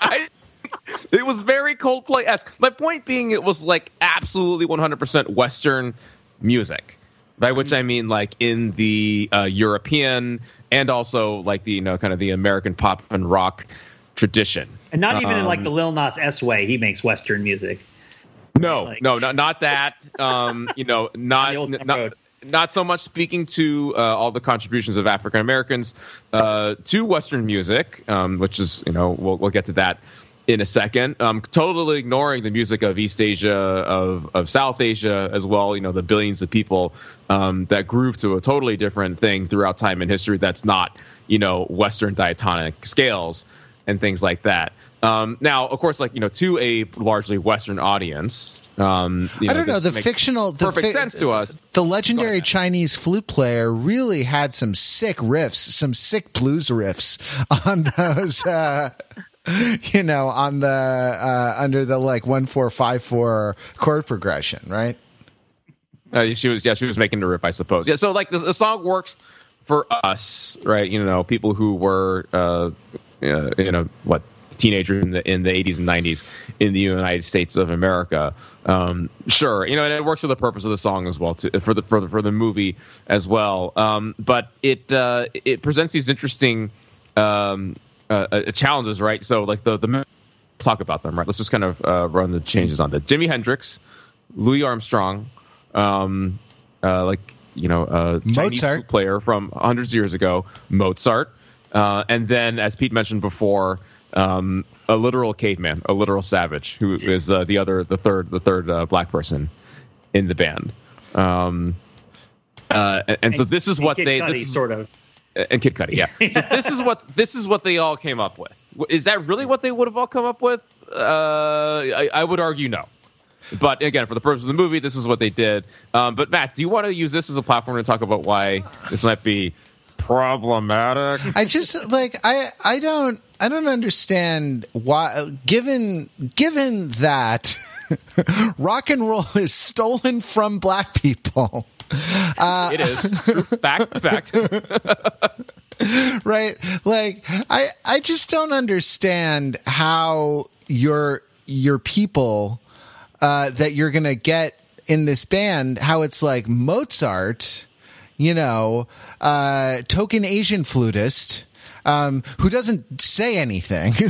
I it was very Coldplay esque. My point being, it was like absolutely 100% Western music, by which I mean like in the uh, European and also like the you know kind of the American pop and rock tradition.
And not even in like
Um,
the Lil Nas X way, he makes Western music.
No,
Like-
no, not not that. Um, you know, not
the Old Town
not,
Road.
not so much speaking to uh, all the contributions of African Americans uh, to Western music, um, which is you know we'll we'll get to that in a second. Um, totally ignoring the music of East Asia, of of South Asia as well. You know, the billions of people um, that groove to a totally different thing throughout time and history. That's not you know Western diatonic scales and things like that. Um, now, of course, like you know, to a largely Western audience, um, you
I don't know the fictional, the
perfect
fi-
sense to us.
The legendary Chinese flute player really had some sick riffs, some sick blues riffs on those. Uh, you know, on the uh, under the like one four five four chord progression, right?
Uh, she was, yeah, she was making the riff, I suppose. Yeah, so like the, the song works for us, right? You know, people who were, uh, uh, you know, what teenagers in the in the 80s and 90s in the United States of America. Um, sure, you know, and it works for the purpose of the song as well, too, for the for the for the movie as well. Um, but it uh, it presents these interesting um, uh, uh, challenges, right? So like the the let's talk about them, right? Let's just kind of uh, run the changes on that. Jimi Hendrix, Louis Armstrong, um, uh, like you know, uh,
Mozart.
player from hundreds of years ago, Mozart, uh, and then as Pete mentioned before, um, a literal caveman, a literal savage, who is uh, the other, the third, the third uh, black person in the band. Um, uh, and, and so this is what
Kid
they
Cudi,
this is,
sort of.
and Kid Cudi, yeah. So this is what this is what they all came up with. Is that really what they would have all come up with? Uh, I, I would argue no. But again, for the purpose of the movie, this is what they did. Um, but Matt, do you want to use this as a platform to talk about why this might be problematic?
I just like I I don't I don't understand why given given that rock and roll is stolen from black people.
it is True. fact. Fact.
right like i i just don't understand how your your people uh that you're gonna get in this band how it's like mozart you know uh token asian flutist um who doesn't say anything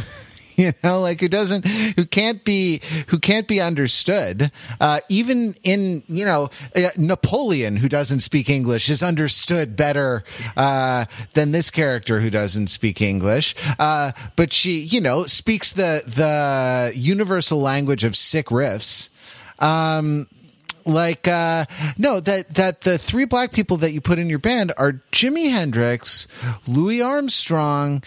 you know, like who doesn't, who can't be, who can't be understood. Uh, even in, you know, uh, Napoleon, who doesn't speak English, is understood better uh, than this character who doesn't speak English. Uh, but she, you know, speaks the the universal language of sick riffs. Um, like uh no that that the three black people that you put in your band are Jimi Hendrix, Louis Armstrong,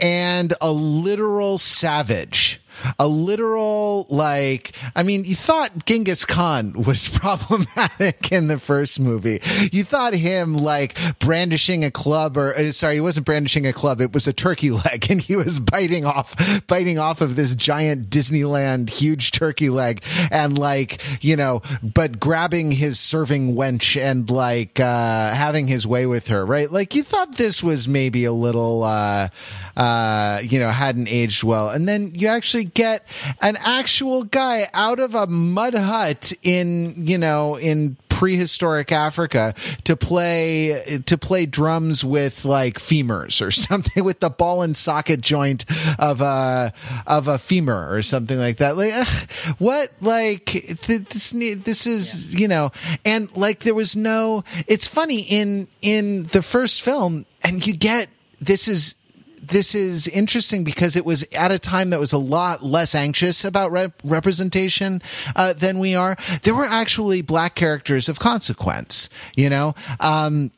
and a literal savage a literal like i mean you thought genghis khan was problematic in the first movie. You thought him like brandishing a club or uh, sorry he wasn't brandishing a club. It was a turkey leg and he was biting off biting off of this giant disneyland huge turkey leg and like you know but grabbing his serving wench and like uh having his way with her right? Like you thought this was maybe a little uh uh you know hadn't aged well. And then you actually get an actual guy out of a mud hut in, you know, in prehistoric Africa to play to play drums with like femurs or something with the ball and socket joint of a of a femur or something like that. Like ugh, what like this this is yeah. you know and like there was no. It's funny in in the first film and you get this is this is interesting because it was at a time that was a lot less anxious about rep- representation uh, than we are. There were actually black characters of consequence, you know. Um,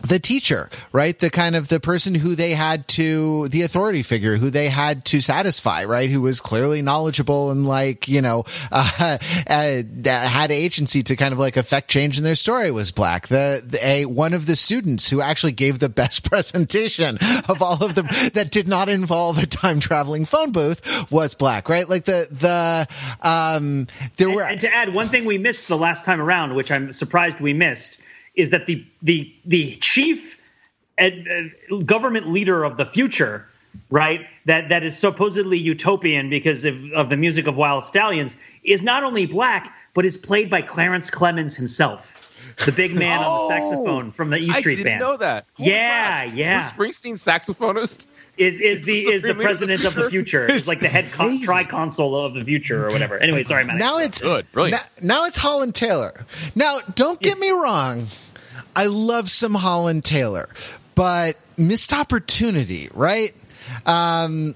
the teacher, right? The kind of the person who they had to, the authority figure who they had to satisfy, right? Who was clearly knowledgeable and like, you know, uh, uh, had agency to kind of like affect change in their story was black. The, the, a, one of the students who actually gave the best presentation of all of them that did not involve a time traveling phone booth was black, right? Like the, the, um, there
and,
were.
And to add one thing we missed the last time around, which I'm surprised we missed is that the the the chief ed, uh, government leader of the future, right? That that is supposedly utopian because of, of the music of Wild Stallions is not only black but is played by Clarence Clemons himself. The big man oh, on the oh! saxophone from the E Street band.
I
Band.
know that. Holy
yeah,
crap.
yeah.
Bruce Springsteen saxophonist
is is the is the president of the future. Is like the head con- tri console of the future or whatever. Anyway, sorry, man.
Now it's
good, brilliant.
Now, now it's Holland Taylor. Now, don't get me wrong. I love some Holland Taylor, but missed opportunity, right? Um,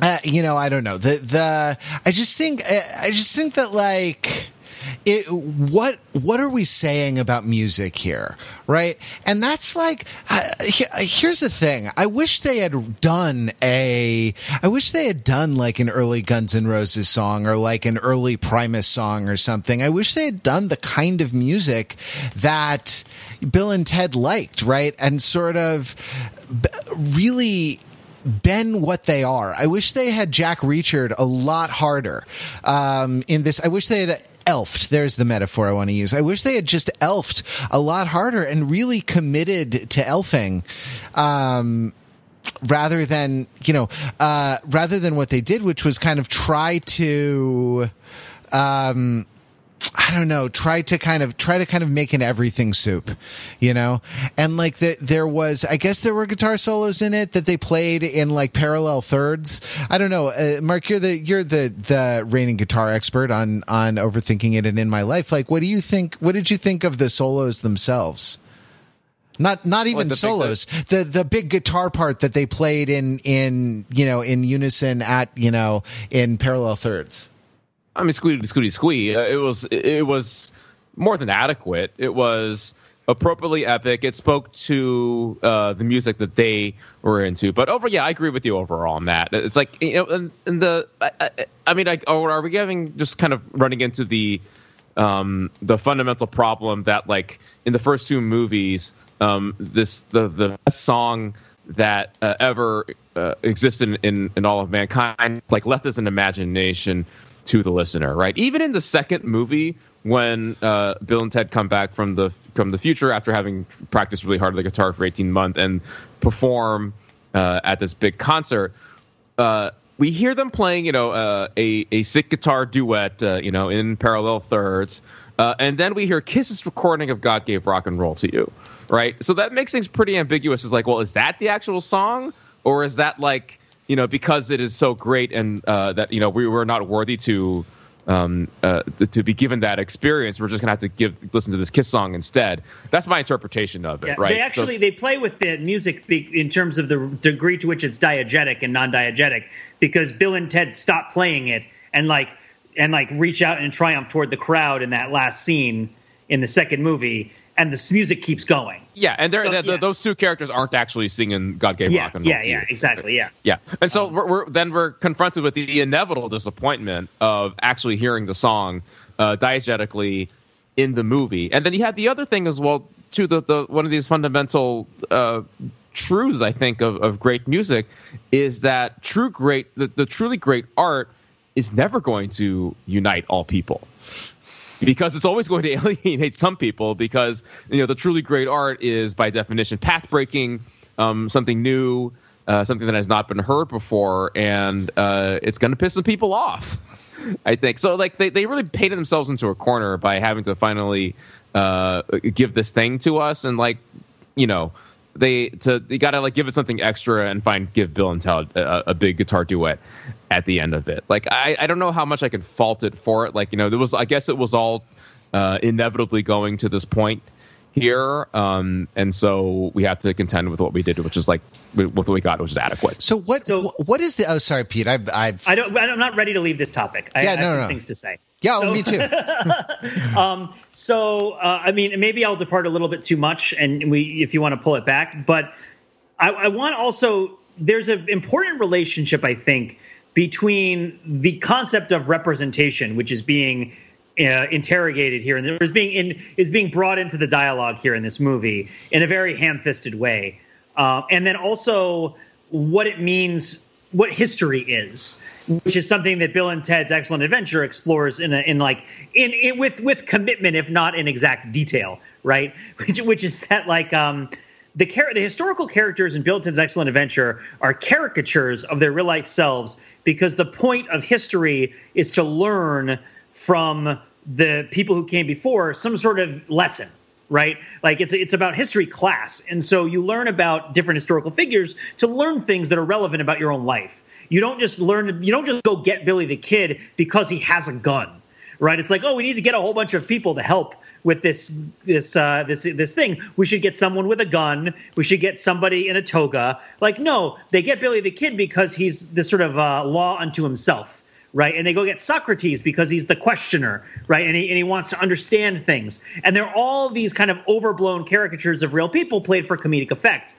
uh, you know, I don't know. The the I just think I just think that like it, what what are we saying about music here, right? And that's like, uh, here's the thing. I wish they had done a. I wish they had done like an early Guns N' Roses song or like an early Primus song or something. I wish they had done the kind of music that Bill and Ted liked, right? And sort of really been what they are. I wish they had Jack Reachered a lot harder um, in this. I wish they had elfed. There's the metaphor I want to use. I wish they had just elfed a lot harder and really committed to elfing. Um, rather than you know uh, rather than what they did which was kind of try to um, I don't know, try to kind of try to kind of make an everything soup, you know? And like that there was I guess there were guitar solos in it that they played in like parallel thirds. I don't know. Uh, Mark, you're the you're the the reigning guitar expert on on overthinking it and in my life. Like what do you think what did you think of the solos themselves? Not not even the solos. the the big guitar part that they played in in you know in unison at you know in parallel thirds.
I mean, squeaky, squeaky, squee. Uh, it was it was more than adequate. It was appropriately epic. It spoke to uh, the music that they were into. But over, yeah, I agree with you overall on that. It's like you know, and, and the I, I, mean, like, or are we having just kind of running into the um, the fundamental problem that like in the first two movies, um, this the the best song that uh, ever uh, existed in, in all of mankind like left an imagination to the listener, right? Even in the second movie, when uh, Bill and Ted come back from the from the future after having practiced really hard on the guitar for 18 months and perform uh, at this big concert, uh, we hear them playing, you know, uh, a a sick guitar duet, uh, you know, in parallel thirds, uh, and then we hear Kiss's recording of "God Gave Rock and Roll to You," right? So that makes things pretty ambiguous. It's like, well, is that the actual song, or is that like you know, because it is so great and uh, that you know we were not worthy to um, uh, to be given that experience, we're just gonna have to give listen to this Kiss song instead. That's my interpretation of it,
Yeah,
right?
They actually they play with the music in terms of the degree to which it's diegetic and non-diegetic because Bill and Ted stop playing it and like and like reach out and triumph toward the crowd in that last scene in the second movie, and the music keeps going.
yeah, and
So, yeah.
those two characters aren't actually singing "God Gave
Yeah,
Rock and Roll."
yeah,
to You.
yeah, exactly, yeah.
Yeah, and so
Um,
we're, we're then we're confronted with the inevitable disappointment of actually hearing the song uh, diegetically in the movie, and then you had the other thing as well. To the, the one of these fundamental uh, truths, I think, of, of great music is that true great, the, the truly great art is never going to unite all people because it's always going to alienate some people because you know the truly great art is by definition path breaking um, something new uh, something that has not been heard before and uh, it's going to piss some people off i think. So like they, they really painted themselves into a corner by having to finally uh, give this thing to us and like you know they to you gotta like give it something extra and find give Bill and Ted a, a big guitar duet at the end of it. Like I, I don't know how much I can fault it for it. Like you know there was I guess it was all uh, inevitably going to this point here, um, and so we have to contend with what we did, which is like with what we got, which is adequate.
So what?
So-
what is the? Oh, sorry, Pete. I've. I've
I don't. I'm not ready to leave this topic. I,
Yeah,
I have
no,
some
no.
things to say.
Yeah,
So-
me too.
So, uh, I mean, maybe I'll depart a little bit too much, and we, if you want to pull it back, but I, I want also. There's an important relationship, I think, between the concept of representation, which is being uh, interrogated here, and is being in is being brought into the dialogue here in this movie in a very ham-fisted way, uh, and then also what it means, what history is, which is something that Bill and Ted's Excellent Adventure explores in a, in like in, in with with commitment, if not in exact detail, right? Which which is that like um, the char- the historical characters in Bill and Ted's Excellent Adventure are caricatures of their real life selves because the point of history is to learn from the people who came before some sort of lesson right? Like it's it's about history class. And so you learn about different historical figures to learn things that are relevant about your own life. You don't just learn you don't just go get billy the kid because he has a gun right? It's like oh we need to get a whole bunch of people to help with this this uh, this this thing. We should get someone with a gun. We should get somebody in a toga. Like no they get billy the kid because he's this sort of uh, law unto himself right? And they go get Socrates because he's the questioner, right? And he, and he wants to understand things. And they're all these kind of overblown caricatures of real people played for comedic effect.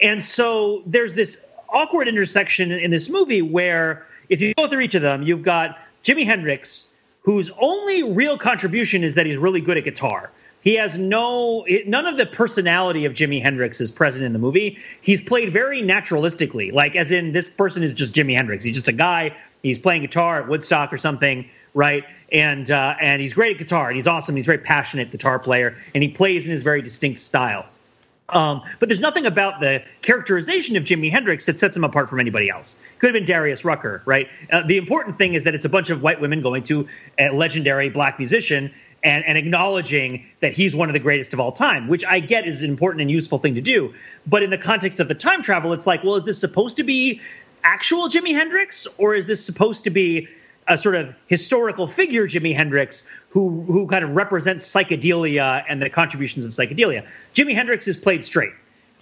And so there's this awkward intersection in this movie where if you go through each of them, you've got Jimi Hendrix, whose only real contribution is that he's really good at guitar. He has no, none of the personality of Jimi Hendrix is present in the movie. He's played very naturalistically, like as in this person is just Jimi Hendrix. He's just a guy. He's playing guitar at Woodstock or something, right? And uh, and he's great at guitar. And he's awesome. He's a very passionate guitar player, and he plays in his very distinct style. Um, but there's nothing about the characterization of Jimi Hendrix that sets him apart from anybody else. Could have been Darius Rucker, right? Uh, the important thing is that it's a bunch of white women going to a legendary black musician and, and acknowledging that he's one of the greatest of all time, which I get is an important and useful thing to do. But in the context of the time travel, it's like, well, is this supposed to be actual Jimi Hendrix, or is this supposed to be a sort of historical figure, Jimi Hendrix, who who kind of represents psychedelia and the contributions of psychedelia. Jimi Hendrix is played straight.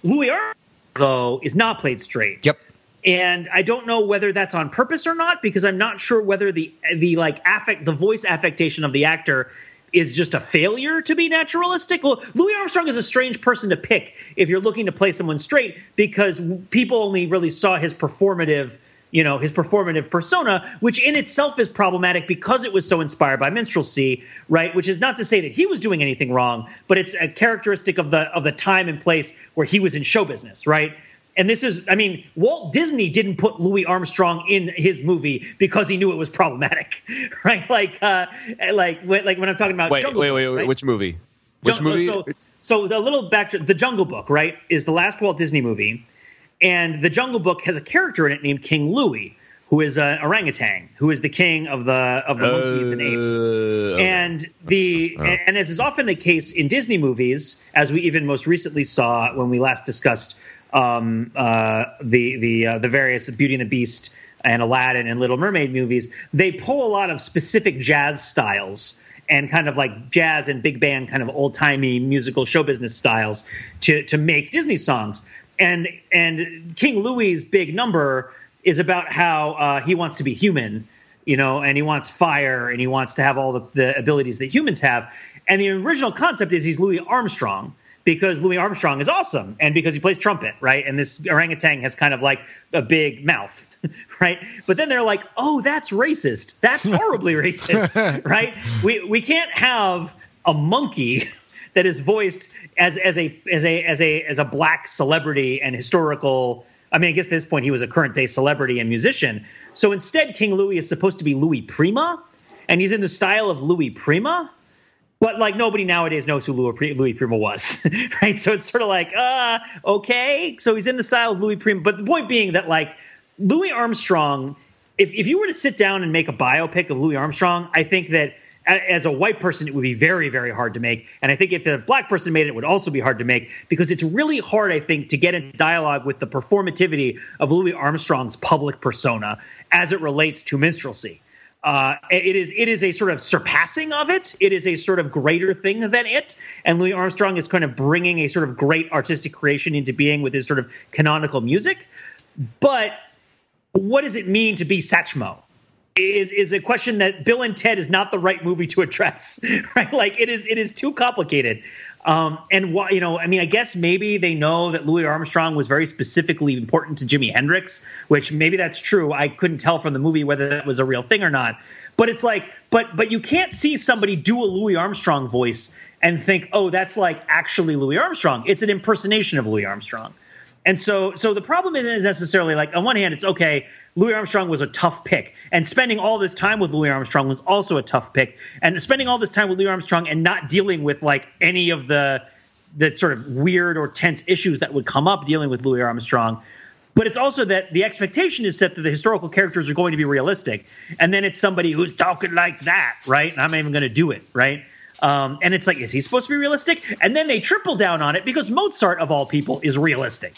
Louis Armstrong, though, is not played straight.
Yep.
And I don't know whether that's on purpose or not because I'm not sure whether the the like affect the voice affectation of the actor is just a failure to be naturalistic. Well, Louis Armstrong is a strange person to pick if you're looking to play someone straight because people only really saw his performative you know his performative persona which in itself is problematic because it was so inspired by minstrelsy right which is not to say that he was doing anything wrong but it's a characteristic of the of the time and place where he was in show business right and this is i mean walt disney didn't put louis armstrong in his movie because he knew it was problematic right like uh like when- like when i'm talking about
Wait,
Jungle
wait, wait,
Book,
wait.
right?
Which movie? Which movie?
So, so the little back to the Jungle Book, right, is the last Walt Disney movie, and the Jungle Book has a character in it named King Louis, who is an orangutan, who is the king of the of the monkeys and apes.
Uh, okay.
And the and as is often the case in Disney movies, as we even most recently saw when we last discussed um, uh, the the uh, the various Beauty and the Beast and Aladdin and Little Mermaid movies, they pull a lot of specific jazz styles and kind of like jazz and big band kind of old timey musical show business styles to to make Disney songs. And and King Louis's big number is about how uh, he wants to be human, you know, and he wants fire and he wants to have all the, the abilities that humans have. And the original concept is he's Louis Armstrong because Louis Armstrong is awesome and because he plays trumpet, right? And this orangutan has kind of like a big mouth, right? But then they're like, "Oh, that's racist. That's horribly racist." right? We we can't have a monkey that is voiced as as a as a as a as a black celebrity and historical I mean, I guess at this point he was a current day celebrity and musician. So instead, King Louis is supposed to be Louis Prima, and he's in the style of Louis Prima but like nobody nowadays knows who Louis, Prima was, right? So it's sort of like, uh, okay. So he's in the style of Louis Prima, but the point being that like Louis Armstrong, if if you were to sit down and make a biopic of Louis Armstrong, I think that as a white person, it would be very, very hard to make. And I think if a black person made it, it would also be hard to make because it's really hard, I think, to get in dialogue with the performativity of Louis Armstrong's public persona as it relates to minstrelsy. Uh, it is it is a sort of surpassing of it. It is a sort of greater thing than it. And Louis Armstrong is kind of bringing a sort of great artistic creation into being with his sort of canonical music. But what does it mean to be Satchmo? Is is a question that Bill and Ted is not the right movie to address, right? Like it is it is too complicated. Um, and why, you know, I mean, I guess maybe they know that Louis Armstrong was very specifically important to Jimi Hendrix, which maybe that's true. I couldn't tell from the movie whether that was a real thing or not. But it's like, but but you can't see somebody do a Louis Armstrong voice and think, oh, that's like actually Louis Armstrong. It's an impersonation of Louis Armstrong. And so, so the problem isn't necessarily like on one hand, it's okay. Louis Armstrong was a tough pick, and spending all this time with Louis Armstrong was also a tough pick. And spending all this time with Louis Armstrong and not dealing with like any of the the sort of weird or tense issues that would come up dealing with Louis Armstrong. But it's also that the expectation is set that the historical characters are going to be realistic, and then it's somebody who's talking like that, right? And I'm even going to do it, right? Um, and it's like, is he supposed to be realistic? And then they triple down on it because Mozart, of all people, is realistic.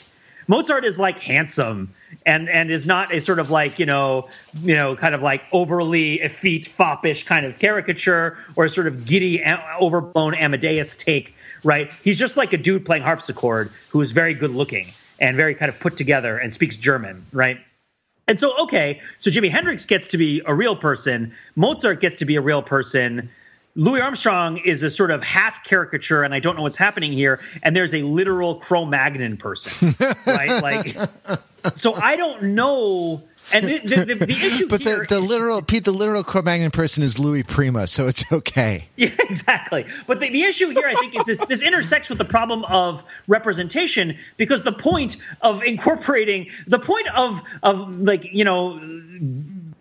Mozart is like handsome and and is not a sort of like you know you know kind of like overly effete foppish kind of caricature or a sort of giddy overblown Amadeus take right? He's just like a dude playing harpsichord who is very good looking and very kind of put together and speaks German right? And so okay so Jimi Hendrix gets to be a real person. Mozart gets to be a real person Louis Armstrong is a sort of half caricature, and I don't know what's happening here. And there's a literal Cro-Magnon person, right? Like, so I don't know. And the, the, the, the issue,
but the, the literal Pete, the literal Cro-Magnon person is Louis Prima, so it's okay.
Yeah, exactly. But the, the issue here, I think, is this, this intersects with the problem of representation because the point of incorporating the point of of like you know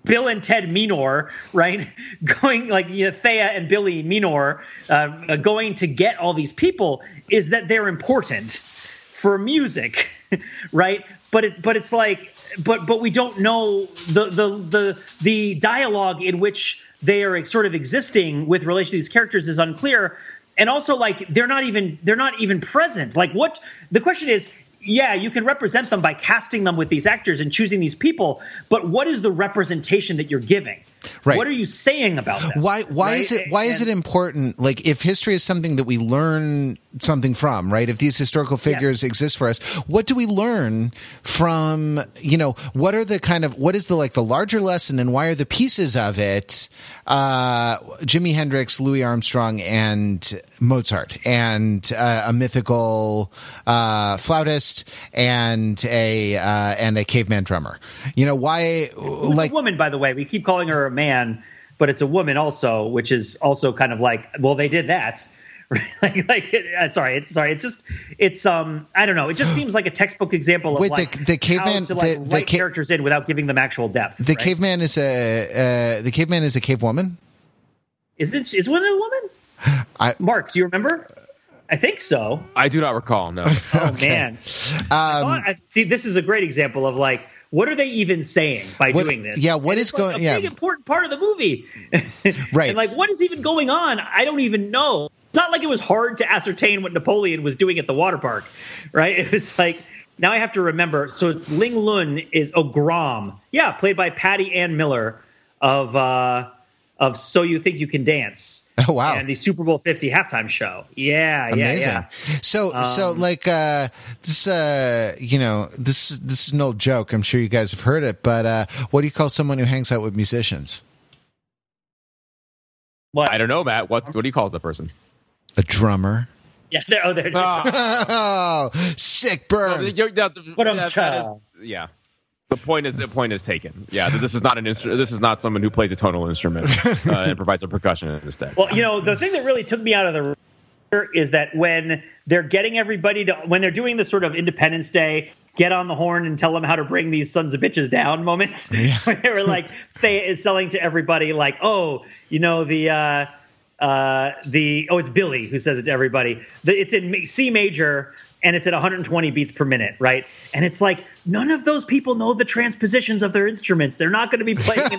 Bill and Ted Minor, right? Going like you know, Thea and Billie Minor, uh, going to get all these people is that they're important for music, right? But it, but it's like, but but we don't know the the the the dialogue in which they are sort of existing with relation to these characters is unclear and also like they're not even they're not even present like what the question is yeah, you can represent them by casting them with these actors and choosing these people, but what is the representation that you're giving? Right. What are you saying about them?
Why why right? is it why and, is it important like if history is something that we learn something from, right? If these historical figures yeah. exist for us, what do we learn from, you know, what are the kind of what is the like the larger lesson and why are the pieces of it uh Jimi Hendrix, Louis Armstrong and Mozart and uh, a mythical uh flautist and a uh and a caveman drummer. You know, why like
a woman by the way. We keep calling her a man, but it's a woman also, which is also kind of like, well, they did that. like, like uh, sorry, it's sorry. It's just, it's um, I don't know. It just seems like a textbook example of Wait, like
the, the caveman
to like the, write ca- characters in without giving them actual depth.
The right? caveman is a uh, the caveman is a cave woman.
Is it? Is one a woman? I, Mark, do you remember? I think so.
I do not recall. No.
oh okay. man. Um, I I, see, this is a great example of like what are they even saying by
what,
doing this?
Yeah, what is going?
Like
yeah,
big important part of the movie,
right?
and like, what is even going on? I don't even know. It's not like it was hard to ascertain what Napoleon was doing at the water park, right? It was like now I have to remember. So it's Ling Lun is Ogrom. Yeah, played by Patty Anne Miller of uh, of So You Think You Can Dance.
Oh wow!
And the Super Bowl Fifty halftime show. Yeah,
Amazing.
yeah, yeah.
So
Um,
so like uh, this uh, you know this this is an old joke. I'm sure you guys have heard it, but uh, what do you call someone who hangs out with musicians?
What?
I don't know, Matt. What what do you call the person?
A drummer.
Yeah, there, oh, there. it is.
Ah.
oh, sick
No,
burn.
the- the- the-
But I'm
that- that is- yeah. The point is the point is taken. Yeah, this is not an instrument. This is not someone who plays a tonal instrument uh, and provides a percussion instead.
Well, you know, the thing that really took me out of the r- is that when they're getting everybody to when they're doing the sort of Independence Day get on the horn and tell them how to bring these sons of bitches down moments where they were like they is selling to everybody like oh you know the uh uh the oh it's Billie who says it to everybody the, it's in C major and it's at 120 beats per minute right and it's like none of those people know the transpositions of their instruments they're not going to be playing in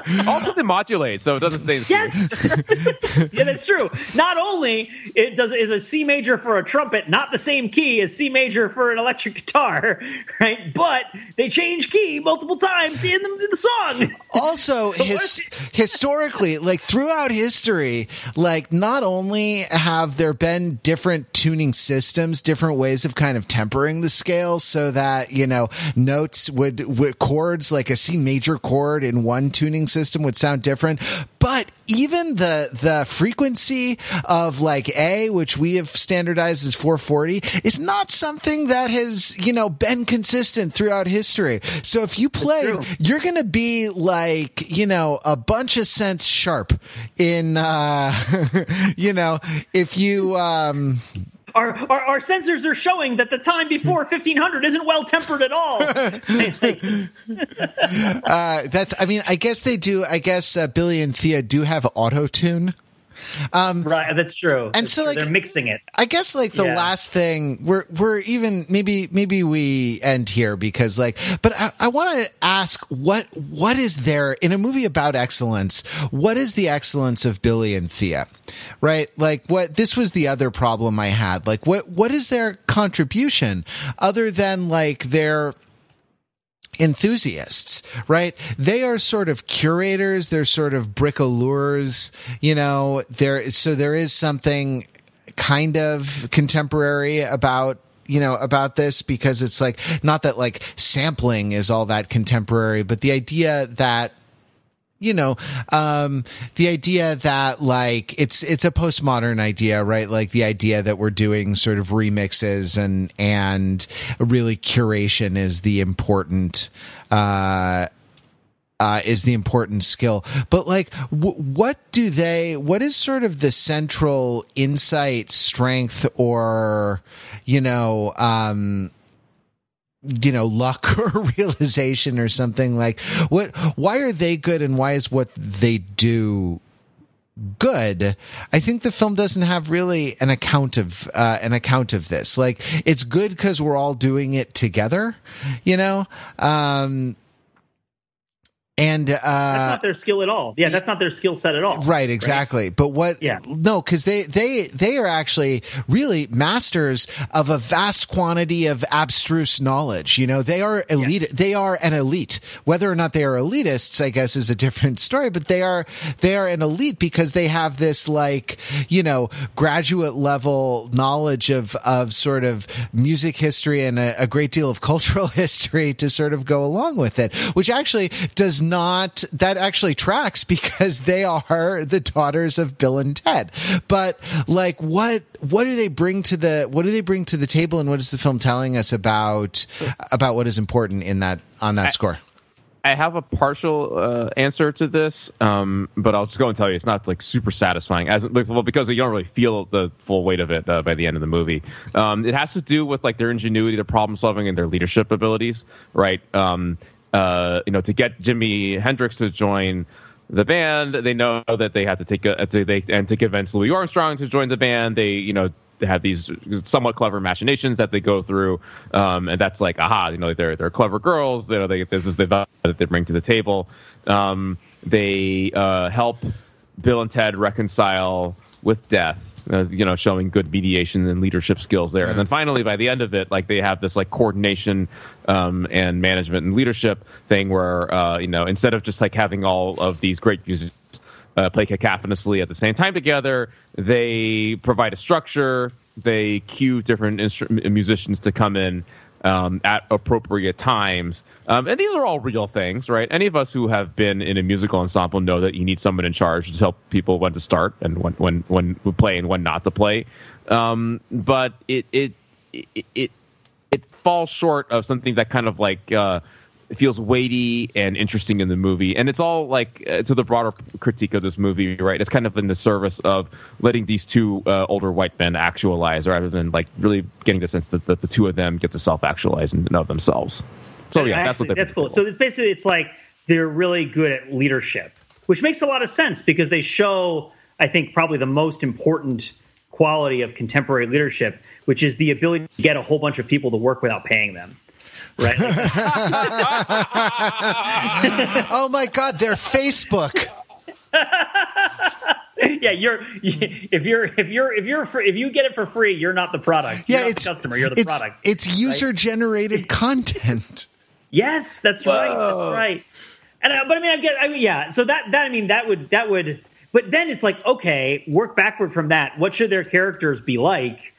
also, they modulate, so it doesn't stay. In the
Yes, yeah, that's true. Not only it does is a C major for a trumpet not the same key as C major for an electric guitar, right? But they change key multiple times in the, in the song.
also
So
his, historically like throughout history like not only have there been different tuning systems different ways of kind of tempering the scale so that you know notes would, would chords like a c major chord in one tuning system would sound different but even the the frequency of like A, which we have standardized as 440, is not something that has you know been consistent throughout history. So if you played,
true.
you're going to be like you know a bunch of cents sharp in uh you know if you um
Our, our our sensors are showing that the time before 1500 isn't well tempered at all.
Uh that's i mean i guess they do i guess uh, Billie and thea do have auto tune Um,
right, that's true.
And
That's
so,
true.
like-
they're mixing it.
I guess like the
Yeah.
last thing we're we're even maybe maybe we end here because like but I, I want to ask what what is there in a movie about excellence what is the excellence of Billie and Thea right like what this was the other problem I had like what what is their contribution other than like their enthusiasts, right? They are sort of curators. They're sort of bricoleurs, you know, there, so there is something kind of contemporary about you know about this because it's like not that like sampling is all that contemporary but the idea that you know um the idea that like it's it's a postmodern idea right like the idea that we're doing sort of remixes and and really curation is the important uh uh, is the important skill. But like, w- what do they? What is sort of the central insight, strength, or you know, um, you know, luck or realization or something like what? Why are they good, and why is what they do? good i think the film doesn't have really an account of uh, an account of this like it's good because we're all doing it together you know um and
That's
uh
not their skill at all. Yeah, that's not their skill set at all.
right exactly but what
Yeah.
no because they they they are actually really masters of a vast quantity of abstruse knowledge you know they are elite they are an elite whether or not they are elitists i guess is a different story but they are they are an elite because they have this like you know graduate level knowledge of of sort of music history and a, a great deal of cultural history to sort of go along with it which actually does not that actually tracks because they are the daughters of Bill and Ted. But like what what do they bring to the what do they bring to the table and what is the film telling us about about what is important in that on that score?
I have a partial uh, answer to this, um, but I'll just go and tell you it's not like super satisfying as well because you don't really feel the full weight of it uh, by the end of the movie. Um, it has to do with like their ingenuity, their problem solving, and their leadership abilities, right? Um, uh, you know, to get Jimi Hendrix to join the band, they know that they have to take a to, they and to convince Louis Armstrong to join the band, they you know have these somewhat clever machinations that they go through, um, and that's like aha, you know they're they're clever girls, you know they this is the that they bring to the table. Um, they uh, help Bill and Ted reconcile with death. Uh, you know, showing good mediation and leadership skills there. And then finally, by the end of it, like they have this like coordination um, and management and leadership thing where uh, you know instead of just like having all of these great musicians uh, play cacophonously at the same time together, they provide a structure. They cue different instru- musicians to come in um, at appropriate times. Um, and these are all real things, right? Any of us who have been in a musical ensemble know that you need someone in charge to tell people when to start and when when when to play and when not to play. Um, but it it it it it falls short of something that kind of like. Uh, it feels weighty and interesting in the movie, and it's all like uh, to the broader critique of this movie, right? It's kind of in the service of letting these two uh, older white men actualize, rather than like really getting the sense that, that the two of them get to self-actualize and know themselves. So yeah, that's what
that's cool. So it's basically it's like they're really good at leadership, which makes a lot of sense because they show, I think, probably the most important quality of contemporary leadership, which is the ability to get a whole bunch of people to work without paying them right?
oh my God, they're Facebook.
yeah, you're if you're if you're if you're for, if you get it for free, you're not the product. You're
yeah, it's
the customer. You're the
it's,
product.
It's user generated right? content.
Yes, that's Whoa. right. That's right. And uh, but I mean, I get, I mean, yeah. So that that I mean, that would that would. But then it's like, okay, work backward from that. What should their characters be like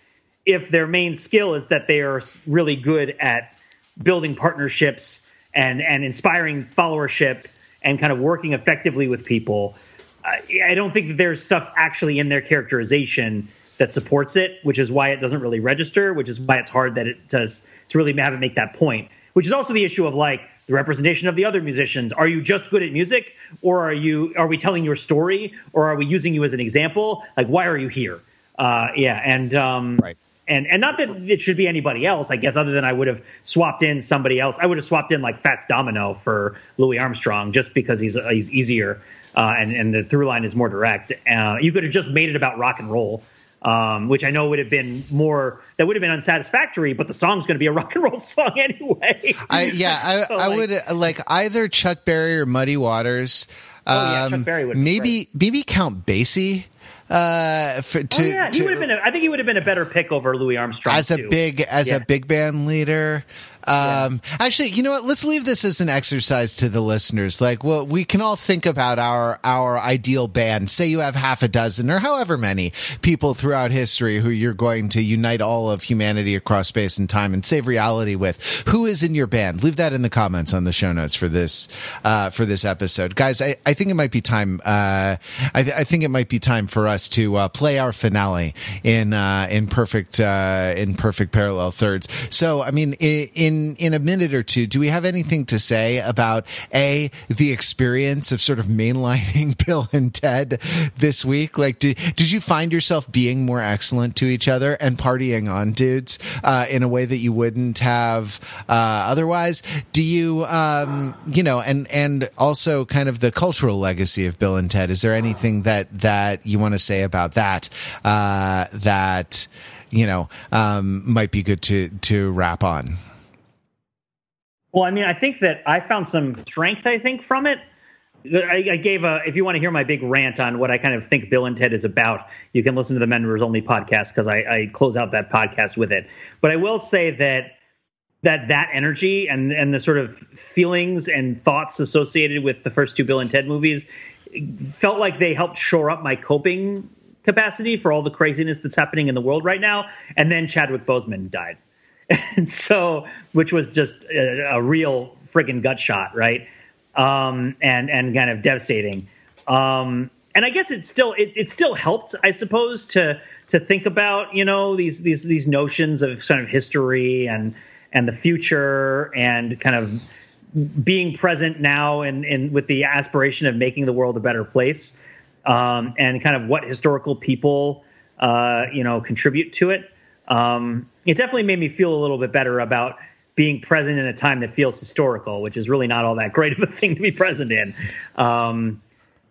if their main skill is that they are really good at building partnerships and and inspiring followership and kind of working effectively with people. I don't think that there's stuff actually in their characterization that supports it, which is why it doesn't really register, which is why it's hard that it does to really have it make that point. Which is also the issue of like the representation of the other musicians. Are you just good at music, or are you are we telling your story, or are we using you as an example? Like, why are you here? Uh, yeah, and um,
right
and and not that it should be anybody else, I guess, other than I would have swapped in somebody else. I would have swapped in like Fats Domino for Louis Armstrong just because he's he's easier uh, and and the through line is more direct. Uh, you could have just made it about rock and roll. Um, which I know would have been more that would have been unsatisfactory, but the song's going to be a rock and roll song anyway.
I yeah, I, so I like, would like either Chuck Berry or Muddy Waters.
Oh yeah, Chuck um, Berry would
maybe maybe Count Basie uh, for, to,
oh, yeah, he would have been. A, I think he would have been a better pick over Louis Armstrong
as a
too.
big as yeah. a big band leader. Um, yeah. Actually, you know what? Let's leave this as an exercise to the listeners. Like, well, we can all think about our our ideal band. Say you have half a dozen or however many people throughout history who you're going to unite all of humanity across space and time and save reality with. Who is in your band? Leave that in the comments on the show notes for this uh, for this episode, guys. I, I think it might be time. Uh, I, th- I think it might be time for us to uh, play our finale in uh, in perfect uh, in perfect parallel thirds. So, I mean, in, in in a minute or two, do we have anything to say about a the experience of sort of mainlining Bill and Ted this week? Like, did did you find yourself being more excellent to each other and partying on dudes uh, in a way that you wouldn't have uh, otherwise? Do you, um, you know, and and also kind of the cultural legacy of Bill and Ted? Is there anything that that you want to say about that? Uh, that you know um, might be good to to wrap on.
Well, I mean, I think that I found some strength. I think from it. I, I, gave a. If you want to hear my big rant on what I kind of think Bill and Ted is about, you can listen to the Members Only podcast because I, I close out that podcast with it. But I will say that that that energy and and the sort of feelings and thoughts associated with the first two Bill and Ted movies felt like they helped shore up my coping capacity for all the craziness that's happening in the world right now. And then Chadwick Boseman died. and so which was just a, a real friggin' gut shot, right? Um, and and kind of devastating. Um, and I guess it still it, it still helped, I suppose, to to think about you know these these these notions of kind of history and and the future and kind of being present now and and with the aspiration of making the world a better place um, and kind of what historical people uh, you know contribute to it um, it definitely made me feel a little bit better about being present in a time that feels historical, which is really not all that great of a thing to be present in. Um,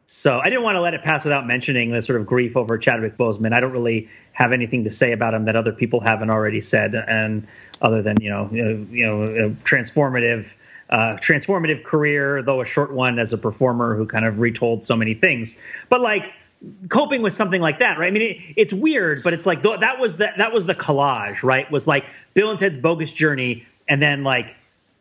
so I didn't want to let it pass without mentioning the sort of grief over Chadwick Boseman. I don't really have anything to say about him that other people haven't already said, and other than you know, you know, a transformative, uh, transformative career, though a short one as a performer who kind of retold so many things. But like coping with something like that, right? I mean, it, it's weird, but it's like that was the that was the collage, right? Was like Bill and Ted's Bogus Journey, and then like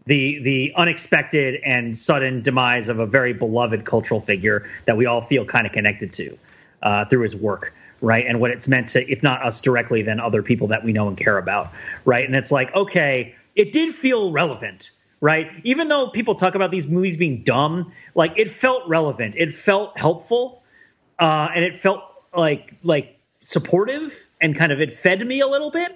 the the unexpected and sudden demise of a very beloved cultural figure that we all feel kind of connected to uh, through his work, right? And what it's meant to, if not us directly, then other people that we know and care about, right? And it's like, okay, it did feel relevant, right? Even though people talk about these movies being dumb, like it felt relevant, it felt helpful, uh, and it felt like like supportive and kind of it fed me a little bit.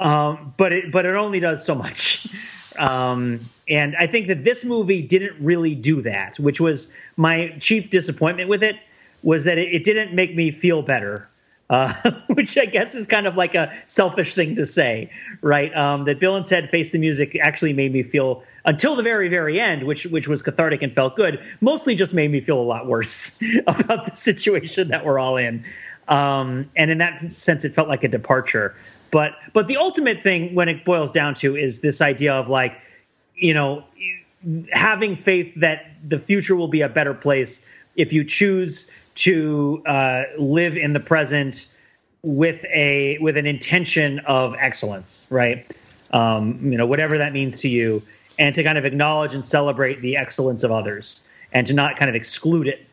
Um, but it but it only does so much. Um, and I think that this movie didn't really do that, which was my chief disappointment with it was that it, it didn't make me feel better. Uh, which I guess is kind of like a selfish thing to say, right? Um, that Bill and Ted Face the Music actually made me feel until the very, very end, which which was cathartic and felt good. Mostly just made me feel a lot worse about the situation that we're all in, um, and in that sense, it felt like a departure. But but the ultimate thing, when it boils down to, is this idea of like, you know, having faith that the future will be a better place if you choose to uh, live in the present with a with an intention of excellence, right? Um, you know, whatever that means to you, and to kind of acknowledge and celebrate the excellence of others, and to not kind of exclude it,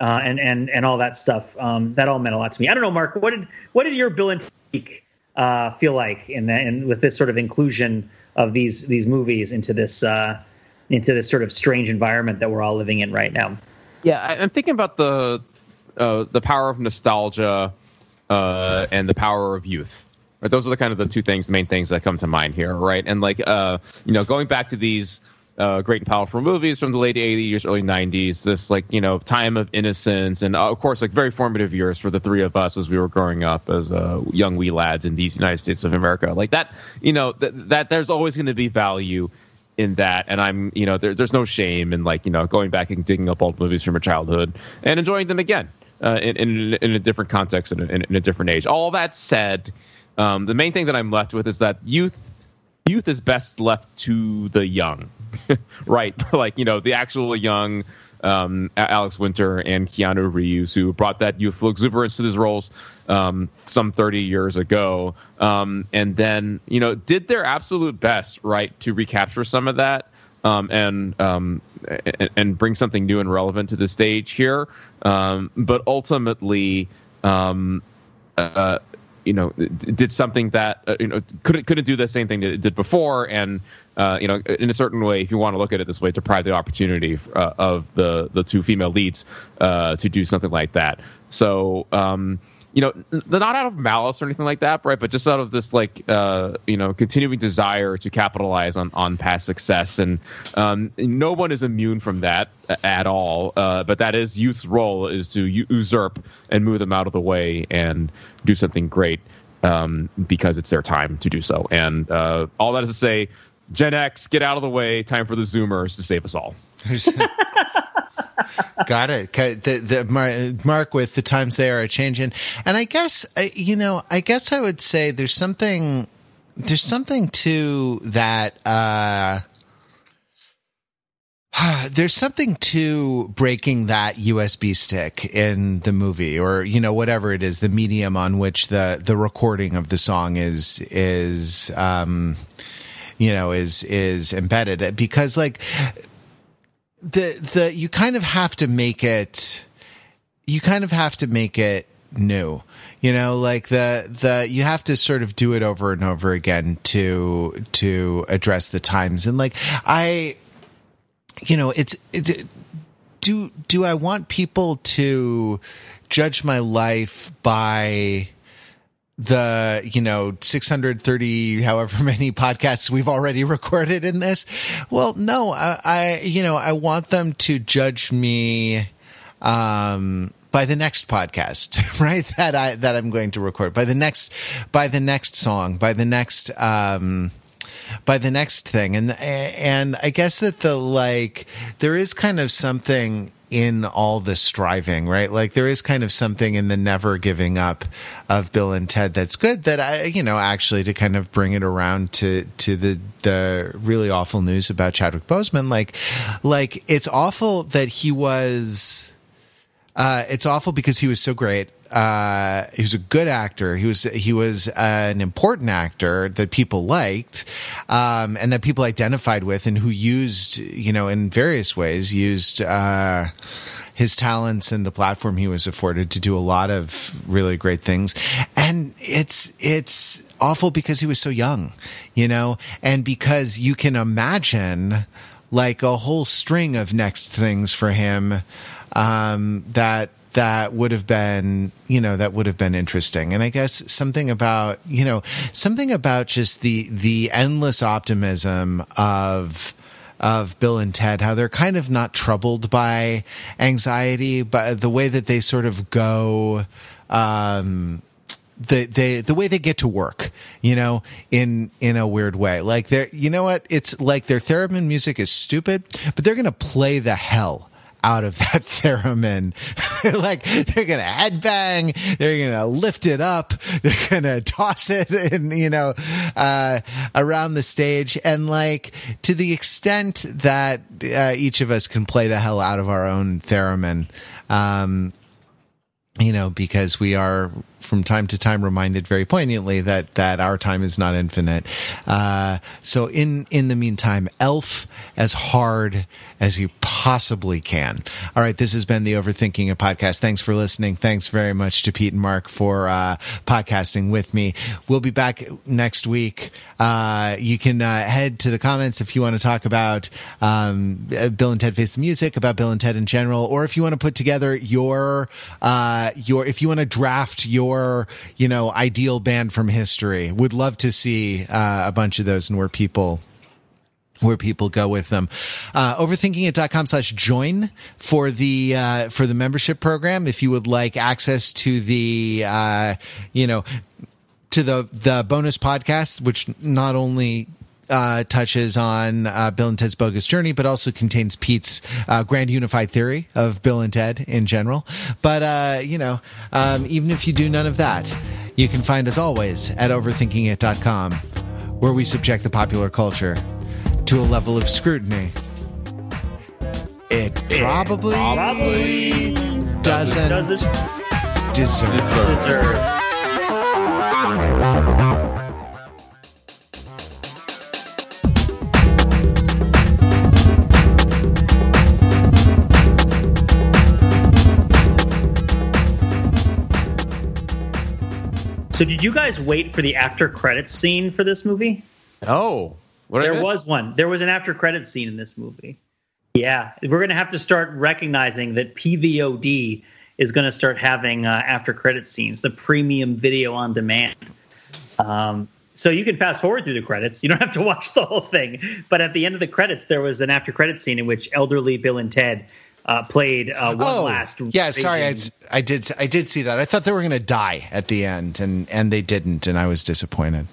uh, and and and all that stuff. Um, that all meant a lot to me. I don't know, Mark. What did what did your Bill and Ted uh, feel like in the, in with this sort of inclusion of these these movies into this uh, into this sort of strange environment that we're all living in right now?
Yeah, I'm thinking about the uh, the power of nostalgia uh, and the power of youth. Right? Those are the kind of the two things, the main things that come to mind here, right? And like, uh, you know, going back to these uh, great and powerful movies from the late 80s, early 90s, this like, you know, time of innocence, and uh, of course, like very formative years for the three of us as we were growing up as uh, young wee lads in these United States of America. Like that, you know, th- that there's always going to be value in that and i'm you know there, there's no shame in like you know going back and digging up old movies from your childhood and enjoying them again uh, in, in, in a different context and in, in, a different age. All that said, um, the main thing that I'm left with is that youth youth is best left to the young, right? like you know the actual young. Um, Alex Winter and Keanu Reeves, who brought that youthful exuberance to these roles um, some 30 years ago, um, and then you know did their absolute best, right, to recapture some of that um, and, um, and, bring something new and relevant to the stage here. But ultimately, uh, you know, did something that uh, you know couldn't couldn't do the same thing that it did before, and uh, you know, in a certain way, if you want to look at it this way, deprive the opportunity uh, of the the two female leads uh, to do something like that. So. Um, you know, not out of malice or anything like that, right? But just out of this, like, uh, you know, continuing desire to capitalize on on past success, and um, no one is immune from that at all. Uh, but that is youth's role is to usurp and move them out of the way and do something great um, because it's their time to do so. And uh, all that is to say, Gen X, get out of the way. Time for the Zoomers to save us all.
Got it. The, the mark with the times they are a changing, and I guess you know, I guess I would say there's something, there's something to that. Uh, there's something to breaking that USB stick in the movie, or you know, whatever it is, the medium on which the the recording of the song is is. Um, you know is is embedded because like the the you kind of have to make it you kind of have to make it new you know like the the you have to sort of do it over and over again to to address the times. And like i you know it's it, do do i want people to judge my life by the you know 630 however many podcasts we've already recorded in this. Well no I, I, you know i want them to judge me um by the next podcast right that i that i'm going to record. By the next by the next song by the next um by the next thing. And and i guess that the like there is kind of something in all the striving, right? Like there is kind of something in the never giving up of Bill and Ted that's good that I, you know, actually to kind of bring it around to, to the, the really awful news about Chadwick Boseman. Like, like it's awful that he was, Uh, it's awful because he was so great. Uh, he was a good actor. He was he was uh, an important actor that people liked, um, and that people identified with, and who used you know in various ways used uh, his talents and the platform he was afforded to do a lot of really great things. And it's it's awful because he was so young, you know, and because you can imagine like a whole string of next things for him um, that that would have been you know that would have been interesting and i guess something about you know something about just the the endless optimism of of Bill and Ted, how they're kind of not troubled by anxiety, but the way that they sort of go, um, the they the way they get to work, you know, in in a weird way. Like they're you know what? It's like their theremin music is stupid, but they're gonna play the hell out of that theremin. like they're gonna headbang, they're gonna lift it up, they're gonna toss it and you know uh, around the stage, and like to the extent that uh, each of us can play the hell out of our own theremin. Um, you know, because we are from time to time reminded very poignantly that that our time is not infinite. Uh, so in in the meantime, Elf as hard as you possibly can. All right, this has been the Overthinking It podcast. Thanks for listening. Thanks very much to Pete and Mark for uh, podcasting with me. We'll be back next week. Uh, you can uh, head to the comments if you want to talk about um, Bill and Ted Face the Music, about Bill and Ted in general, or if you want to put together your uh, your if you want to draft your you know ideal band from history. Would love to see uh, a bunch of those and where people where people go with them. Uh, overthinkingit.com slash join for the, uh, for the membership program. If you would like access to the, uh, you know, to the, the bonus podcast, which not only uh, touches on uh, Bill and Ted's Bogus Journey, but also contains Pete's uh, grand unified theory of Bill and Ted in general. But, uh, you know, um, even if you do none of that, you can find us always at overthinkingit.com, where we subject the popular culture to a level of scrutiny it probably,
Probably
doesn't,
doesn't
deserve.
deserve. So, did you guys wait for the after credits scene for this movie?
Oh,
There was one. There was an after credits scene in this movie. Yeah, we're going to have to start recognizing that PVOD is going to start having uh, after credits scenes, the premium video on demand. Um, so you can fast forward through the credits. You don't have to watch the whole thing. But at the end of the credits, there was an after credits scene in which elderly Bill and Ted uh, played uh, one
Oh,
last.
yeah. Sorry, I, I did. I did see that. I thought they were going to die at the end, and and they didn't, and I was disappointed.